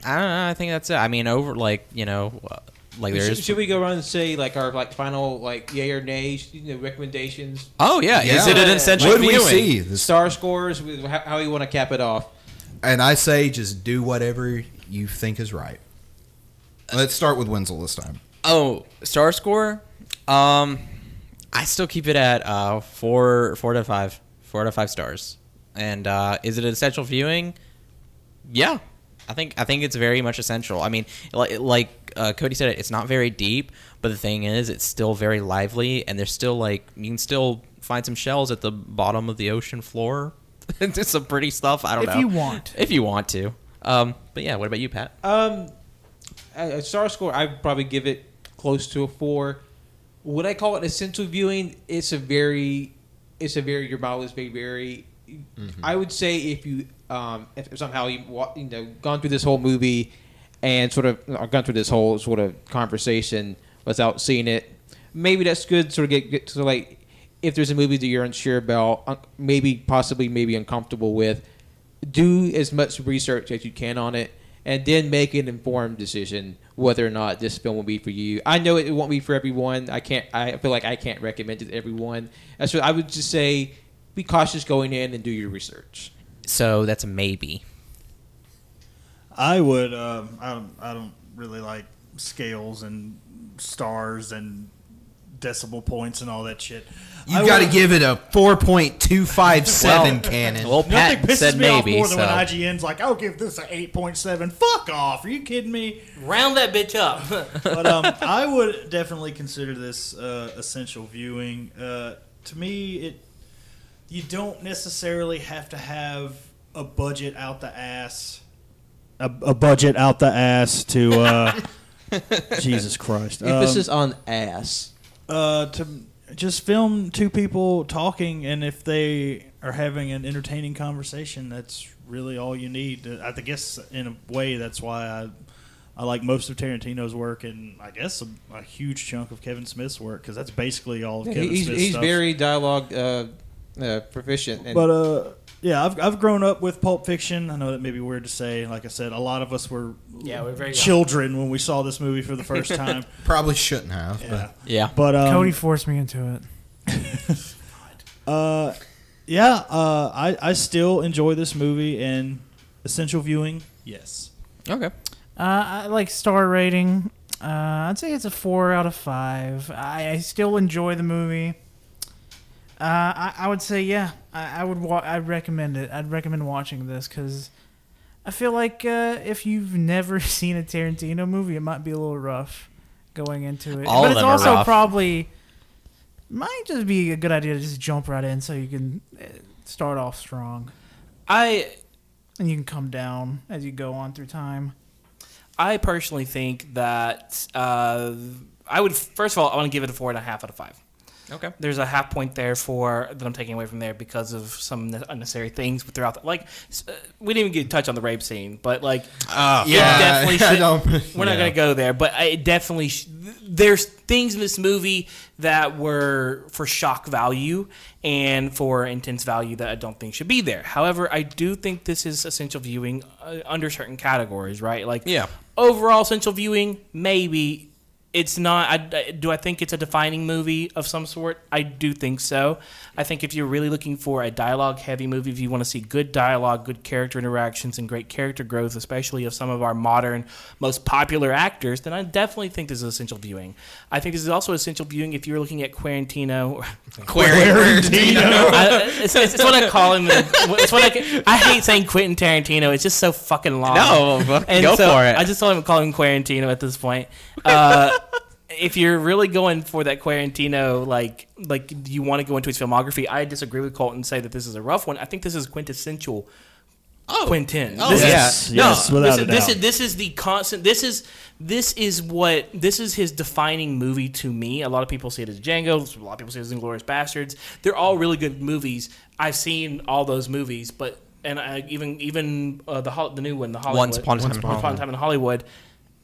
I don't know. I think that's it. I mean, over like you know, like Should, there's. should we go around and say like our like final like yay or nay you know, recommendations, Oh yeah. Is Yeah. it an essential Would we viewing? see this? star scores, with how, how you want to cap it off? And I say just do whatever you think is right. Let's start with Wenzel this time. Oh, star score. Um, I still keep it at uh four four to five four to five stars. And uh, is it an essential viewing? Yeah, I think I think it's very much essential. I mean, like like uh, Cody said, it's not very deep, but the thing is, it's still very lively, and there's still like you can still find some shells at the bottom of the ocean floor. It's some pretty stuff. I don't If know if you want. if you want to. Um, but yeah, what about you, Pat? Um, a a star score, I'd probably give it close to a four. Would I call it essential viewing? It's a very, it's a very your mileage may vary. I would say if you, um, if somehow you you know gone through this whole movie and sort of or gone through this whole sort of conversation without seeing it, maybe that's good. Sort of get, get to like if there's a movie that you're unsure about, uh, maybe possibly maybe uncomfortable with, do as much research as you can on it and then make an informed decision whether or not this film will be for you. I know it won't be for everyone. I can't. I feel like I can't recommend it to everyone. What I would just say. Be cautious going in and do your research. So that's a maybe. I would. Um, I don't. I don't really like scales and stars and decibel points and all that shit. You I got to give it a 4.257 cannon. Well, Nothing Pat pisses said me maybe. off more than so. when IGN's like, "I'll give this an eight point seven. Fuck off! Are you kidding me? Round that bitch up. But um, I would definitely consider this uh, essential viewing. Uh, to me, it you don't necessarily have to have a budget out the ass. A, a budget out the ass to uh, Jesus Christ. Um, Emphasis on ass. uh, to just film two people talking, and if they are having an entertaining conversation, that's really all you need. I guess in a way, that's why I I like most of Tarantino's work, and I guess a, a huge chunk of Kevin Smith's work because that's basically all of Yeah, Kevin he's Smith's he's stuff. very dialogue uh, uh, proficient. And But uh, yeah, I've I've grown up with Pulp Fiction. I know that may be weird to say. Like I said, a lot of us were Yeah, we're very young. children when we saw this movie for the first time. Probably shouldn't have. yeah, Yeah. but um, Cody forced me into it. Uh, yeah, uh, I I still enjoy this movie and essential viewing. Yes. Okay. Uh, I like star rating. Uh, I'd say it's a four out of five. I, I still enjoy the movie. Uh, I, I would say yeah. I, I would. Wa- I'd recommend it. I'd recommend watching this because I feel like uh, if you've never seen a Tarantino movie, it might be a little rough going into it. All but of it's them are also rough. probably might just be a good idea to just jump right in so you can uh, start off strong I and you can come down as you go on through time. I personally think that uh, I would first of all I want to give it a four and a half out of five. Okay. There's a half point there for that I'm taking away from there because of some unnecessary things throughout. The, like uh, we didn't even get to touch on the rape scene, but like Oh, it definitely should, don't- we're not yeah. going to go there, but I definitely sh- there's things in this movie that were for shock value and for intense value that I don't think should be there. However, I do think this is essential viewing uh, under certain categories, right? Like Yeah. overall essential viewing, maybe it's not. I, do I think it's a defining movie of some sort? I do think so. I think if you're really looking for a dialogue heavy movie, if you want to see good dialogue, good character interactions, and great character growth, especially of some of our modern, most popular actors, then I definitely think this is essential viewing. I think this is also essential viewing if you're looking at Quarantino. I, it's, it's, it's what I call him. It's what I, I hate saying Quentin Tarantino. It's just so fucking long. No, And go so for it. I just told him to call him Quarantino at this point. Uh, if you're really going for that Quarantino, like like you want to go into his filmography, I disagree with Colton and say that this is a rough one. I think this is quintessential. Quentin. Oh, This is- Yes, no, yes, without this, a is, this doubt. is this is the constant. This is this is what this is his defining movie to me. A lot of people see it as Django. A lot of people see it as Inglourious Basterds. They're all really good movies. I've seen all those movies, but and I, even even uh, the the new one, the Hollywood Once Upon a Time Once Upon a Hollywood. Time in Hollywood.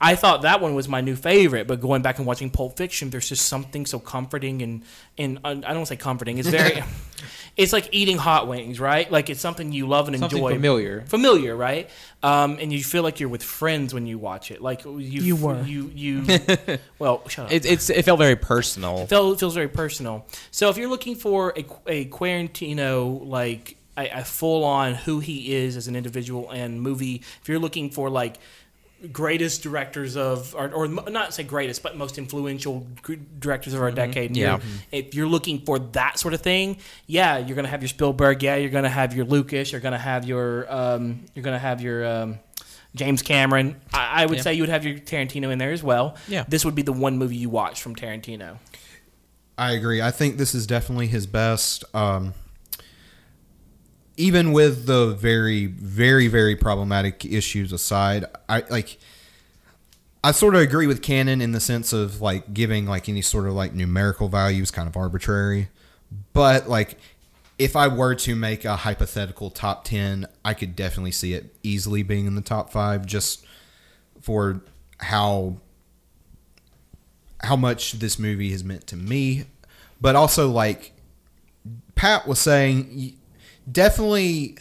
I thought that one was my new favorite, but going back and watching Pulp Fiction, there's just something so comforting and and uh, I don't want to say comforting. It's very, it's like eating hot wings, right? Like it's something you love and Something enjoy. familiar. familiar, right? Um, and you feel like you're with friends when you watch it. Like you, You were. you, you. well, shut up. It, it's it felt very personal. Feel, feels very personal. So if you're looking for a, a Quarantino like a, a full on who he is as an individual and movie, if you're looking for like greatest directors of or, or not say greatest but most influential directors of our decade Yeah. you're- if you're looking for that sort of thing yeah you're gonna have your spielberg yeah you're gonna have your lucas you're gonna have your um, you're gonna have your um, james cameron I, I would Yeah. say you would have your tarantino in there as well Yeah. this would be the one movie you watch from tarantino I agree. I think this is definitely his best. Um, even with the very, very, very problematic issues aside, I like. I sort of agree with Cannon in the sense of like giving like any sort of like numerical values kind of arbitrary, but like if I were to make a hypothetical top ten, I could definitely see it easily being in the top five just for how how much this movie has meant to me, but also like Pat was saying, definitely,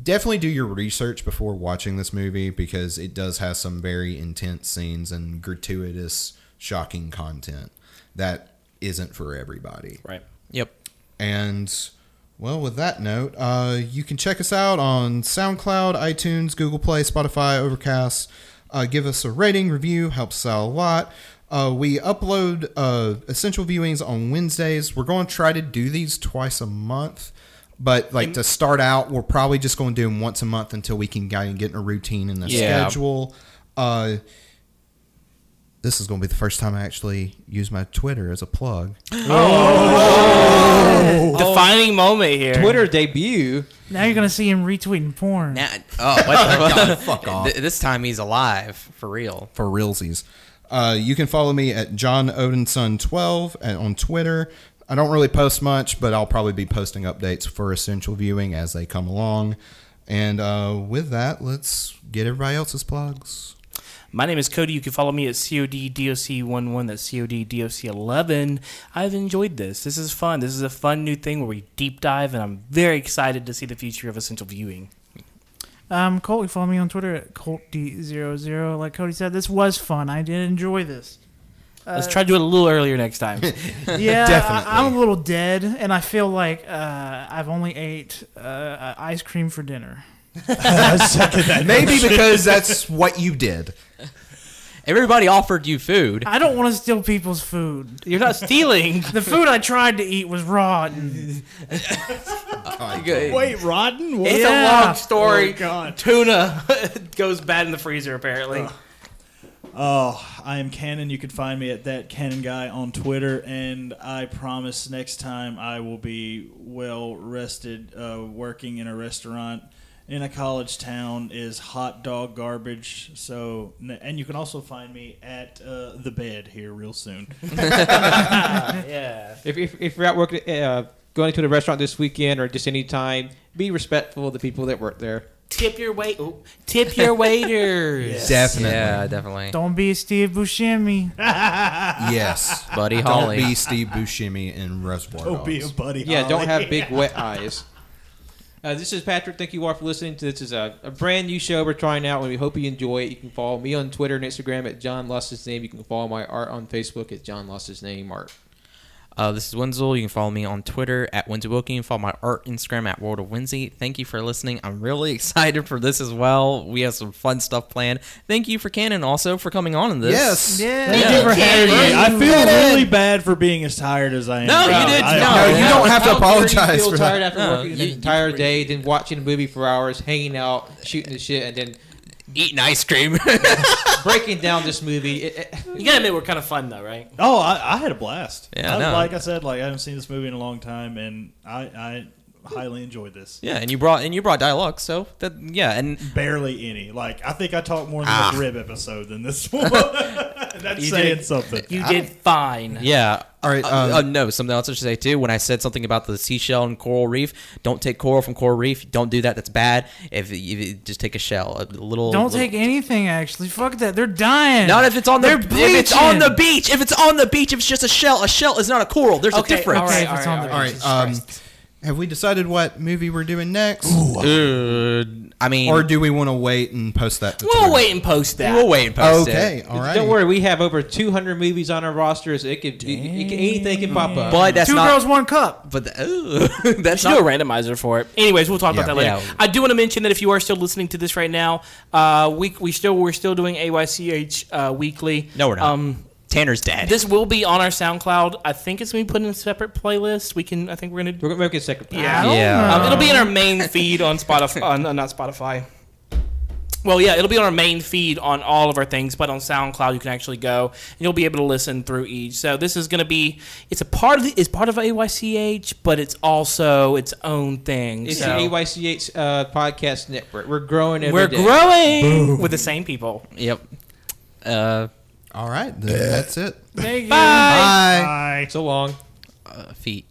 definitely do your research before watching this movie because it does have some very intense scenes and gratuitous, shocking content that isn't for everybody. right Yep. And well, with that note, uh, you can check us out on SoundCloud, iTunes, Google Play, Spotify, Overcast. Uh, give us a rating, review, helps us out a lot. Uh, we upload uh, essential viewings on Wednesdays. We're going to try to do these twice a month, but like to start out, we're probably just going to do them once a month until we can get in a routine in the Yeah. schedule. Uh, this is going to be the first time I actually use my Twitter as a plug. oh Defining moment here. Twitter debut. Now you're gonna see him retweeting porn. Now, oh, what the fuck off. Th- This time he's alive for real. for realsies. Uh, you can follow me at John Odinson 12 on Twitter. I don't really post much, but I'll probably be posting updates for essential viewing as they come along. And uh, with that, let's get everybody else's plugs. My name is Cody. You can follow me at CODDOC11. That's CODDOC11. I've enjoyed this. This is fun. This is a fun new thing where we deep dive, and I'm very excited to see the future of essential viewing. Um, Colt, you follow me on Twitter at ColtD00. Like Cody said, this was fun. I did enjoy this. Let's try to do it a little earlier next time. Yeah, Definitely. I, am a little dead, and I feel like uh, I've only ate uh, ice cream for dinner. Maybe because that's what you did. Everybody offered you food. I don't want to steal people's food. You're not stealing. The food I tried to eat was rotten. Wait, rotten? What? It's Yeah. a long story. Oh, God. Tuna goes bad in the freezer, apparently. Oh, I am Cannon. You can find me at that Cannon guy on Twitter, and I promise next time I will be well rested. Uh, working in a restaurant in a college town is hot dog garbage. So, and you can also find me at uh, the bed here real soon. yeah. If, if, if you're out working, uh, going to the restaurant this weekend or just any time, be respectful of the people that work there. Tip your wait. oh, tip your waiters. Definitely. Yeah, definitely. Don't be Steve Buscemi. Yes. Buddy Holly. Don't be Steve Buscemi in Reservoir Oh, be a Dogs. buddy. Yeah, don't have big wet eyes. Uh, this is Patrick. Thank you all for listening. to This is a, a brand new show we're trying out, and we hope you enjoy it. You can follow me on Twitter and Instagram at John Lost His Name. You can follow my art on Facebook at John Lost His Name Art. Uh, this is Wenzel. You can follow me on Twitter at Wenzel Wilkie. You can follow my art Instagram at World of Winsy. Thank you for listening. I'm really excited for this as well. We have some fun stuff planned. Thank you for Cannon also for coming on in this. Yes. Yeah. Thank you for having me. I feel really bad for being as tired as I am. No, you did- I- no, No, you don't have to How dare you feel for tired that. after No, working you- an entire day, then watching a movie for hours, hanging out, shooting the shit, and then Eating ice cream. breaking down this movie. It, it- You gotta admit, we're kind of fun though, right? Oh, I, I had a blast. Yeah, I- no. like I said, like I haven't seen this movie in a long time, and I, I highly enjoyed this. yeah, and you brought and you brought dialogue, so that yeah, and Barely any. Like I think I talked more in Ah. the rib episode than this one. That's You saying did. something. You did fine. yeah. All right, Uh, um, uh, no, something else I should say too. When I said something about the seashell and coral reef, don't take coral from coral reef. Don't do that. That's bad. If you you just take a shell, a little. Don't little- take anything, actually. Fuck that. They're dying. Not if it's on the beach. They're if it's on the beach. If it's on the beach, if it's just a shell, a shell is not a coral. There's Okay, a difference. all right, Okay, if all it's right, on all the- right. All right. Jesus Christ. have we decided what movie we're doing next? Uh, I mean, Or do we want to wait and post that? To We'll Twitter? wait and post that. we'll wait and post Okay. it. All right. Don't worry, we have over 200 movies on our rosters. it could, it, it can anything can pop up. But that's Two not. girls, one cup. But the, ooh, that's Let's do a randomizer for it. Anyways, we'll talk about that later. Yeah. I do want to mention that if you are still listening to this right now, uh, we we still we're still doing AYCH uh, weekly. No, we're not. Um, Tanner's dead. this will be on our SoundCloud. I think it's gonna be put in a separate playlist. We can. I think we're gonna. We're gonna make it second. Yeah. I don't Yeah. Um, it'll be in our main feed on Spotify. on, uh, not Spotify. Well, yeah, it'll be on our main feed on all of our things, but on SoundCloud you can actually go and you'll be able to listen through each. So this is going to be it's a part of the, it's part of AYCH, but it's also its own thing. It's so the AYCH uh, podcast network. We're growing every we're day. growing with the same people. Yep. Uh, All right. Then that's it. Thank you. Bye. Bye. So long. uh, feet.